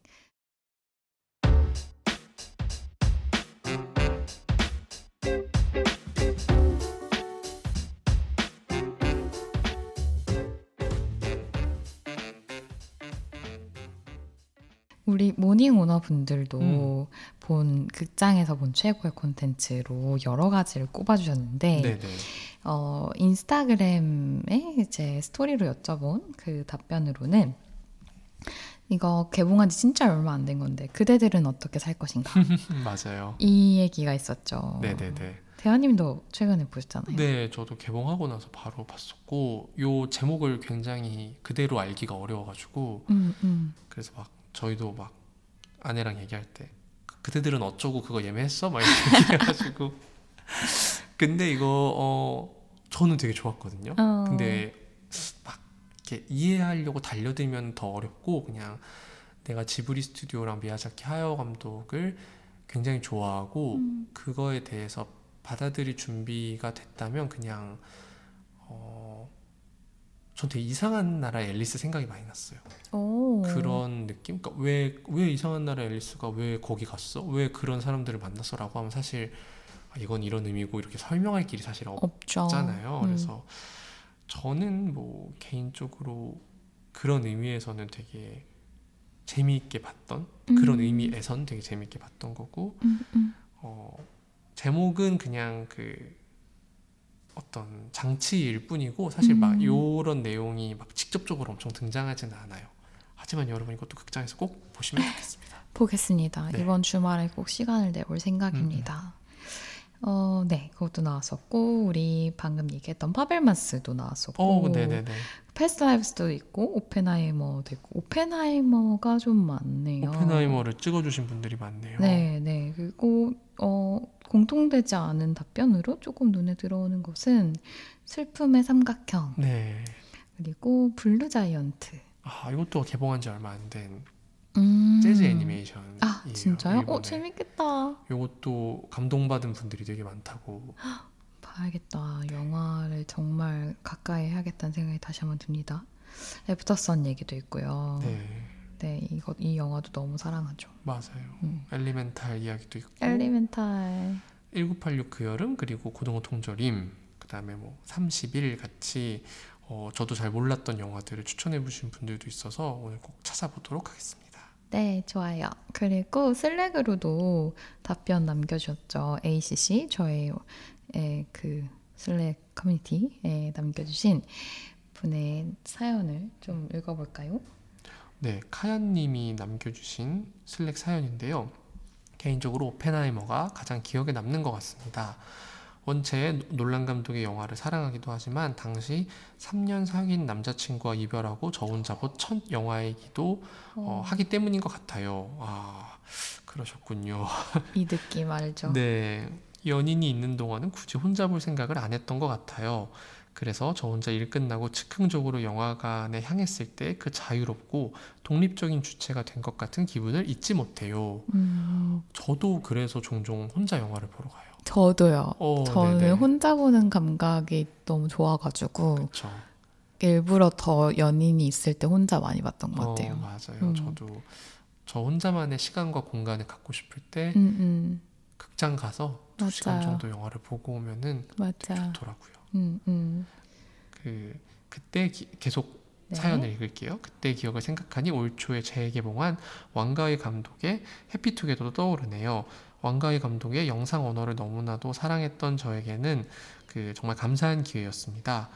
우리 모닝 오너 분들도 음. 본 극장에서 본 최고의 콘텐츠로 여러 가지를 꼽아주셨는데 어, 인스타그램에 이제 스토리로 여쭤본 그 답변으로는 이거 개봉한 지 진짜 얼마 안 된 건데 그대들은 어떻게 살 것인가 맞아요. 이 얘기가 있었죠. 네네네. 대화님도 최근에 보셨잖아요. 네, 저도 개봉하고 나서 바로 봤었고 요 제목을 굉장히 그대로 알기가 어려워가지고 음, 음. 그래서 막 저희도 막 아내랑 얘기할 때 그대들은 어쩌고 그거 예매했어? 막 이렇게 얘기해가지고 근데 이거 어 저는 되게 좋았거든요. 어. 근데 막 이렇게 이해하려고 달려들면 더 어렵고 그냥 내가 지브리 스튜디오랑 미야자키 하야오 감독을 굉장히 좋아하고 음. 그거에 대해서 받아들일 준비가 됐다면 그냥 어, 전 되게 이상한 나라의 앨리스 생각이 많이 났어요. 오. 그런 느낌? 그러니까 왜, 왜 이상한 나라의 앨리스가 왜 거기 갔어? 왜 그런 사람들을 만났어? 라고 하면 사실 아, 이건 이런 의미고 이렇게 설명할 길이 사실 없죠. 없잖아요. 음. 그래서 저는 뭐 개인적으로 그런 의미에서는 되게 재미있게 봤던 그런 음. 의미에선 되게 재미있게 봤던 거고 음, 음. 어, 제목은 그냥 그 어떤 장치일 뿐이고 사실 막 음. 요런 내용이 막 직접적으로 엄청 등장하지는 않아요. 하지만 여러분 이것도 극장에서 꼭 보시면 좋겠습니다. 보겠습니다. 네. 음, 이번 주말에 꼭 시간을 내볼 생각입니다. 어, 네, 그것도 나왔었고 우리 방금 얘기했던 파벨만스도 나왔었고 어, 네네네. 패스트 라이브스도 있고 오펜하이머도 있고 오펜하이머가 좀 많네요. 오펜하이머를 찍어주신 분들이 많네요. 네, 네. 그리고 어, 공통되지 않은 답변으로 조금 눈에 들어오는 것은 슬픔의 삼각형 네. 그리고 블루 자이언트. 아 이것도 개봉한 지 얼마 안 된 음. 재즈 애니메이션. 아 진짜요? 어 일본에. 재밌겠다. 요것도 감동받은 분들이 되게 많다고. 봐야겠다. 영화를 정말 가까이 해야겠다는 생각이 다시 한번 듭니다. 애프터선 얘기도 있고요. 네, 네, 이거 이 영화도 너무 사랑하죠. 맞아요. 음. 엘리멘탈 이야기도 있고. 엘리멘탈. 1986 그 여름 그리고 고등어 통조림 그다음에 뭐 30일 같이 어, 저도 잘 몰랐던 영화들을 추천해 주신 분들도 있어서 오늘 꼭 찾아보도록 하겠습니다. 네, 좋아요. 그리고 슬랙으로도 답변 남겨주셨죠. ACC 저의 에, 그 슬랙 커뮤니티에 남겨주신 분의 사연을 좀 읽어볼까요? 네, 카연님이 남겨주신 슬랙 사연인데요. 개인적으로 오펜하이머가 가장 기억에 남는 것 같습니다. 원체 놀란 감독의 영화를 사랑하기도 하지만 당시 3년 사귄 남자친구와 이별하고 저 혼자 본첫 영화이기도 어, 하기 때문인 것 같아요. 아 그러셨군요. 이 느낌 알죠? 네, 연인이 있는 동안은 굳이 혼자 볼 생각을 안 했던 것 같아요. 그래서 저 혼자 일 끝나고 즉흥적으로 영화관에 향했을 때 그 자유롭고 독립적인 주체가 된 것 같은 기분을 잊지 못해요. 음, 저도 그래서 종종 혼자 영화를 보러 가요. 저도요. 어, 저는 네네. 혼자 보는 감각이 너무 좋아가지고 그렇죠. 일부러 더 연인이 있을 때 혼자 많이 봤던 것 어, 같아요. 맞아요. 음. 저도 저 혼자만의 시간과 공간을 갖고 싶을 때 음, 음, 극장 가서 두 시간. 정도 영화를 보고 오면은 맞아. 좋더라고요. 음, 음. 그 그때 기- 계속 네. 사연을 읽을게요. 그때 기억을 생각하니 올 초에 재개봉한 왕가위 감독의 해피투게더도 떠오르네요. 왕가위 감독의 영상 언어를 너무나도 사랑했던 저에게는 그 정말 감사한 기회였습니다.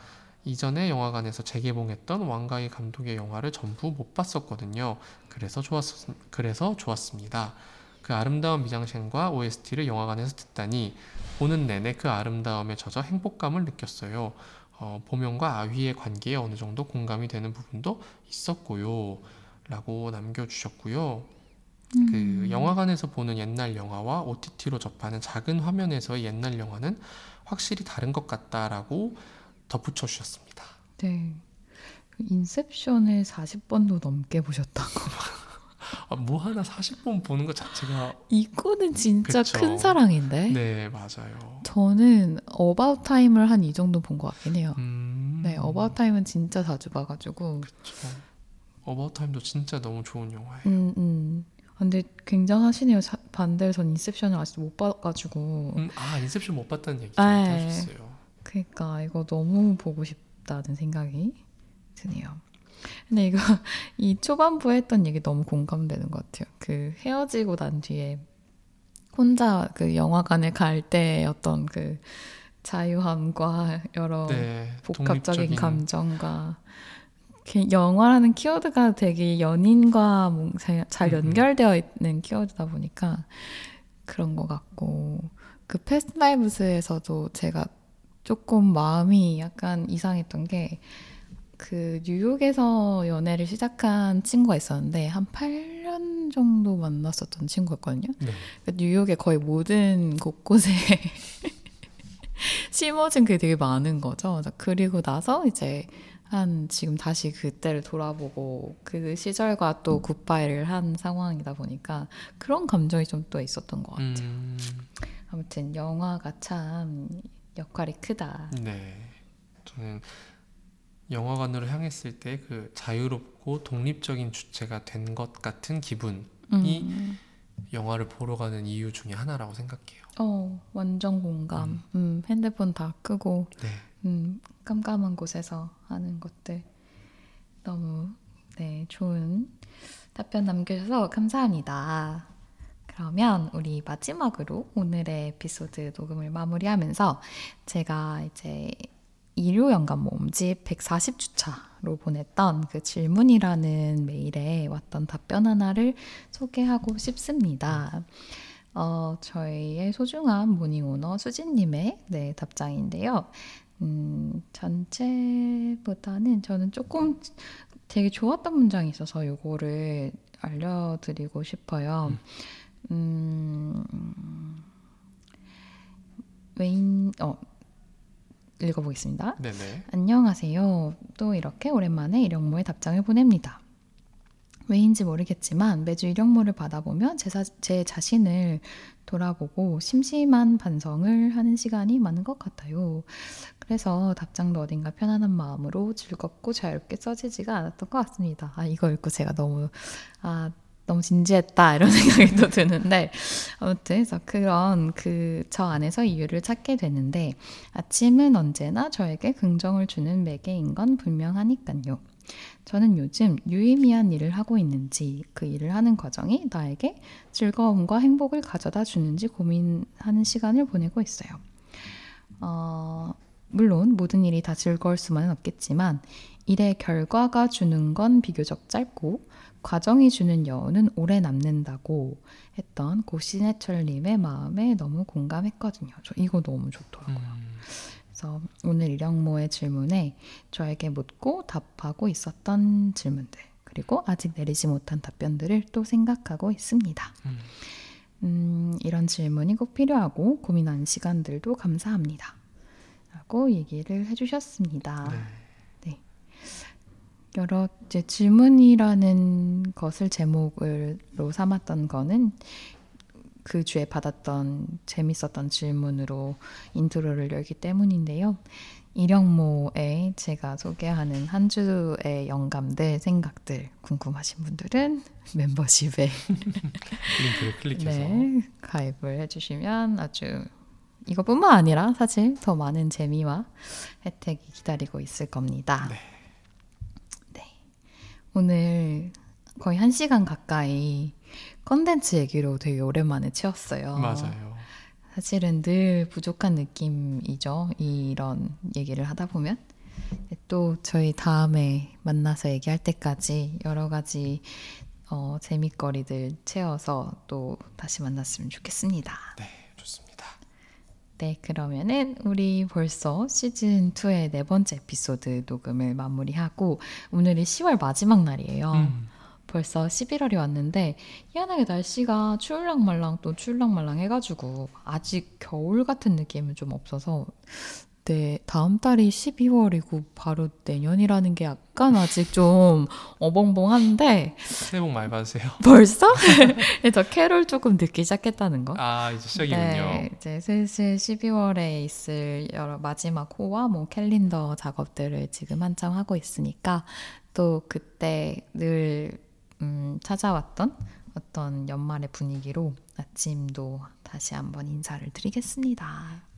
이전에 영화관에서 재개봉했던 왕가위 감독의 영화를 전부 못 봤었거든요. 그래서 좋았 그래서 좋았습니다. 그 아름다운 미장센과 OST를 영화관에서 듣다니 보는 내내 그 아름다움에 젖어 행복감을 느꼈어요. 어, 보명과 아휘의 관계에 어느 정도 공감이 되는 부분도 있었고요. 라고 남겨주셨고요. 음. 그 영화관에서 보는 옛날 영화와 OTT로 접하는 작은 화면에서의 옛날 영화는 확실히 다른 것 같다라고 덧붙여 주셨습니다. 네. 그 인셉션을 40번도 넘게 보셨다고. 아, 뭐 하나 40번 보는 것 자체가 이거는 진짜 그쵸. 큰 사랑인데. 네 맞아요. 저는 어바웃 타임을 한 이 정도 본 것 같긴 해요. 음, 네, 어바웃 타임은 진짜 자주 봐가지고. 그쵸. 어바웃 타임도 진짜 너무 좋은 영화예요. 음, 음. 아, 근데 굉장하시네요. 자- 반대로 전 인셉션을 아직 못 봐가지고. 음, 아 인셉션 못 봤다는 얘기 네. 하셨어요. 그러니까 이거 너무 보고 싶다는 생각이 드네요. 근데 이거 이 초반부에 했던 얘기 너무 공감되는 것 같아요. 그 헤어지고 난 뒤에 혼자 그 영화관에 갈 때 어떤 그 자유함과 여러 네, 복합적인 독립적인- 감정과 그 영화라는 키워드가 되게 연인과 잘-. 연결되어 있는 키워드다 보니까 그런 것 같고 그 패스트 라이브스에서도 제가 조금 마음이 약간 이상했던 게 그 뉴욕에서 연애를 시작한 친구가 있었는데 한 8년 정도 만났었던 친구였거든요. 네. 그 뉴욕의 거의 모든 곳곳에 심어진 게 되게 많은 거죠. 그리고 나서 이제 한 지금 다시 그때를 돌아보고 그 시절과 또 굿바이를 한 상황이다 보니까 그런 감정이 좀 또 있었던 것 같아요. 음, 아무튼 영화가 참 역할이 크다. 네. 저는 영화관으로 향했을 때 그 자유롭고 독립적인 주체가 된 것 같은 기분이 음. 영화를 보러 가는 이유 중에 하나라고 생각해요. 어, 완전 공감. 음, 핸드폰 다 끄고 네. 음, 깜깜한 곳에서 하는 것들 너무 네 좋은 답변 남겨주셔서 감사합니다. 그러면 우리 마지막으로 오늘의 에피소드 녹음을 마무리하면서 제가 이제 일요영감 모음집 140주차로 보냈던 그 질문이라는 메일에 왔던 답변 하나를 소개하고 싶습니다. 어, 저희의 소중한 morning owner 수진님의 네, 답장인데요. 음, 전체보다는 저는 조금 되게 좋았던 문장이 있어서 요거를 알려드리고 싶어요. 음, 웨인, 어, 읽어보겠습니다. 네네. 안녕하세요. 또 이렇게 오랜만에 일용모에 답장을 보냅니다. 왜인지 모르겠지만 매주 일용모를 받아보면 제, 사- 제 자신을 돌아보고 심심한 반성을 하는 시간이 많은 것 같아요. 그래서 답장도 어딘가 편안한 마음으로 즐겁고 자유롭게 써지지가 않았던 것 같습니다. 아, 이거 읽고 제가 너무, 아, 너무 진지했다 이런 생각이 또 드는데 아무튼 그래서 그런 그 저 안에서 이유를 찾게 되는데 아침은 언제나 저에게 긍정을 주는 매개인 건 분명하니까요. 저는 요즘 유의미한 일을 하고 있는지 그 일을 하는 과정이 나에게 즐거움과 행복을 가져다 주는지 고민하는 시간을 보내고 있어요. 어, 물론 모든 일이 다 즐거울 수만은 없겠지만 일의 결과가 주는 건 비교적 짧고 과정이 주는 여운은 오래 남는다고 했던 고신해철님의 마음에 너무 공감했거든요. 저 이거 너무 좋더라고요. 음, 그래서 오늘 일영모의 질문에 저에게 묻고 답하고 있었던 질문들 그리고 아직 내리지 못한 답변들을 또 생각하고 있습니다. 음. 음, 이런 질문이 꼭 필요하고 고민하는 시간들도 감사합니다. 라고 얘기를 해주셨습니다. 네. 여러 이제 질문이라는 것을 제목으로 삼았던 거는 그 주에 받았던 재밌었던 질문으로 인트로를 열기 때문인데요. 이령모에 제가 소개하는 한 주의 영감들, 생각들 궁금하신 분들은 멤버십에 링크를 클릭해서 네, 가입을 해주시면 아주 이것뿐만 아니라 사실 더 많은 재미와 혜택이 기다리고 있을 겁니다. 네. 네. 오늘 거의 한 시간 가까이 컨텐츠 얘기로 되게 오랜만에 채웠어요. 맞아요. 사실은 늘 부족한 느낌이죠. 이런 얘기를 하다 보면. 또 저희 다음에 만나서 얘기할 때까지 여러 가지 어, 재밌거리들 채워서 또 다시 만났으면 좋겠습니다. 네. 네, 그러면은 우리 벌써 시즌 2의 네 번째 에피소드 녹음을 마무리하고 오늘이 10월 마지막 날이에요. 음, 벌써 11월이 왔는데 희한하게 날씨가 추울랑말랑 또 추울랑말랑 해가지고 아직 겨울 같은 느낌은 좀 없어서 네 다음 달이 12월이고 바로 내년이라는 게 약간 아직 좀 어벙벙한데 새해 복 많이 받으세요. 벌써 저 캐롤 조금 늦기 시작했다는 거. 아, 이제 시작이군요. 네, 이제 슬슬 12월에 있을 여러 마지막 호와 뭐 캘린더 작업들을 지금 한참 하고 있으니까 또 그때 늘 음, 찾아왔던 어떤 연말의 분위기로 아침도 다시 한번 인사를 드리겠습니다.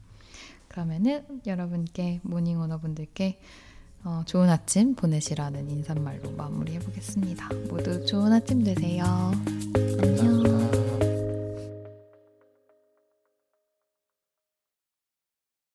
그러면은 여러분께 모닝 오너분들께 어, 좋은 아침 보내시라는 인사말로 마무리해 보겠습니다. 모두 좋은 아침 되세요. 안녕.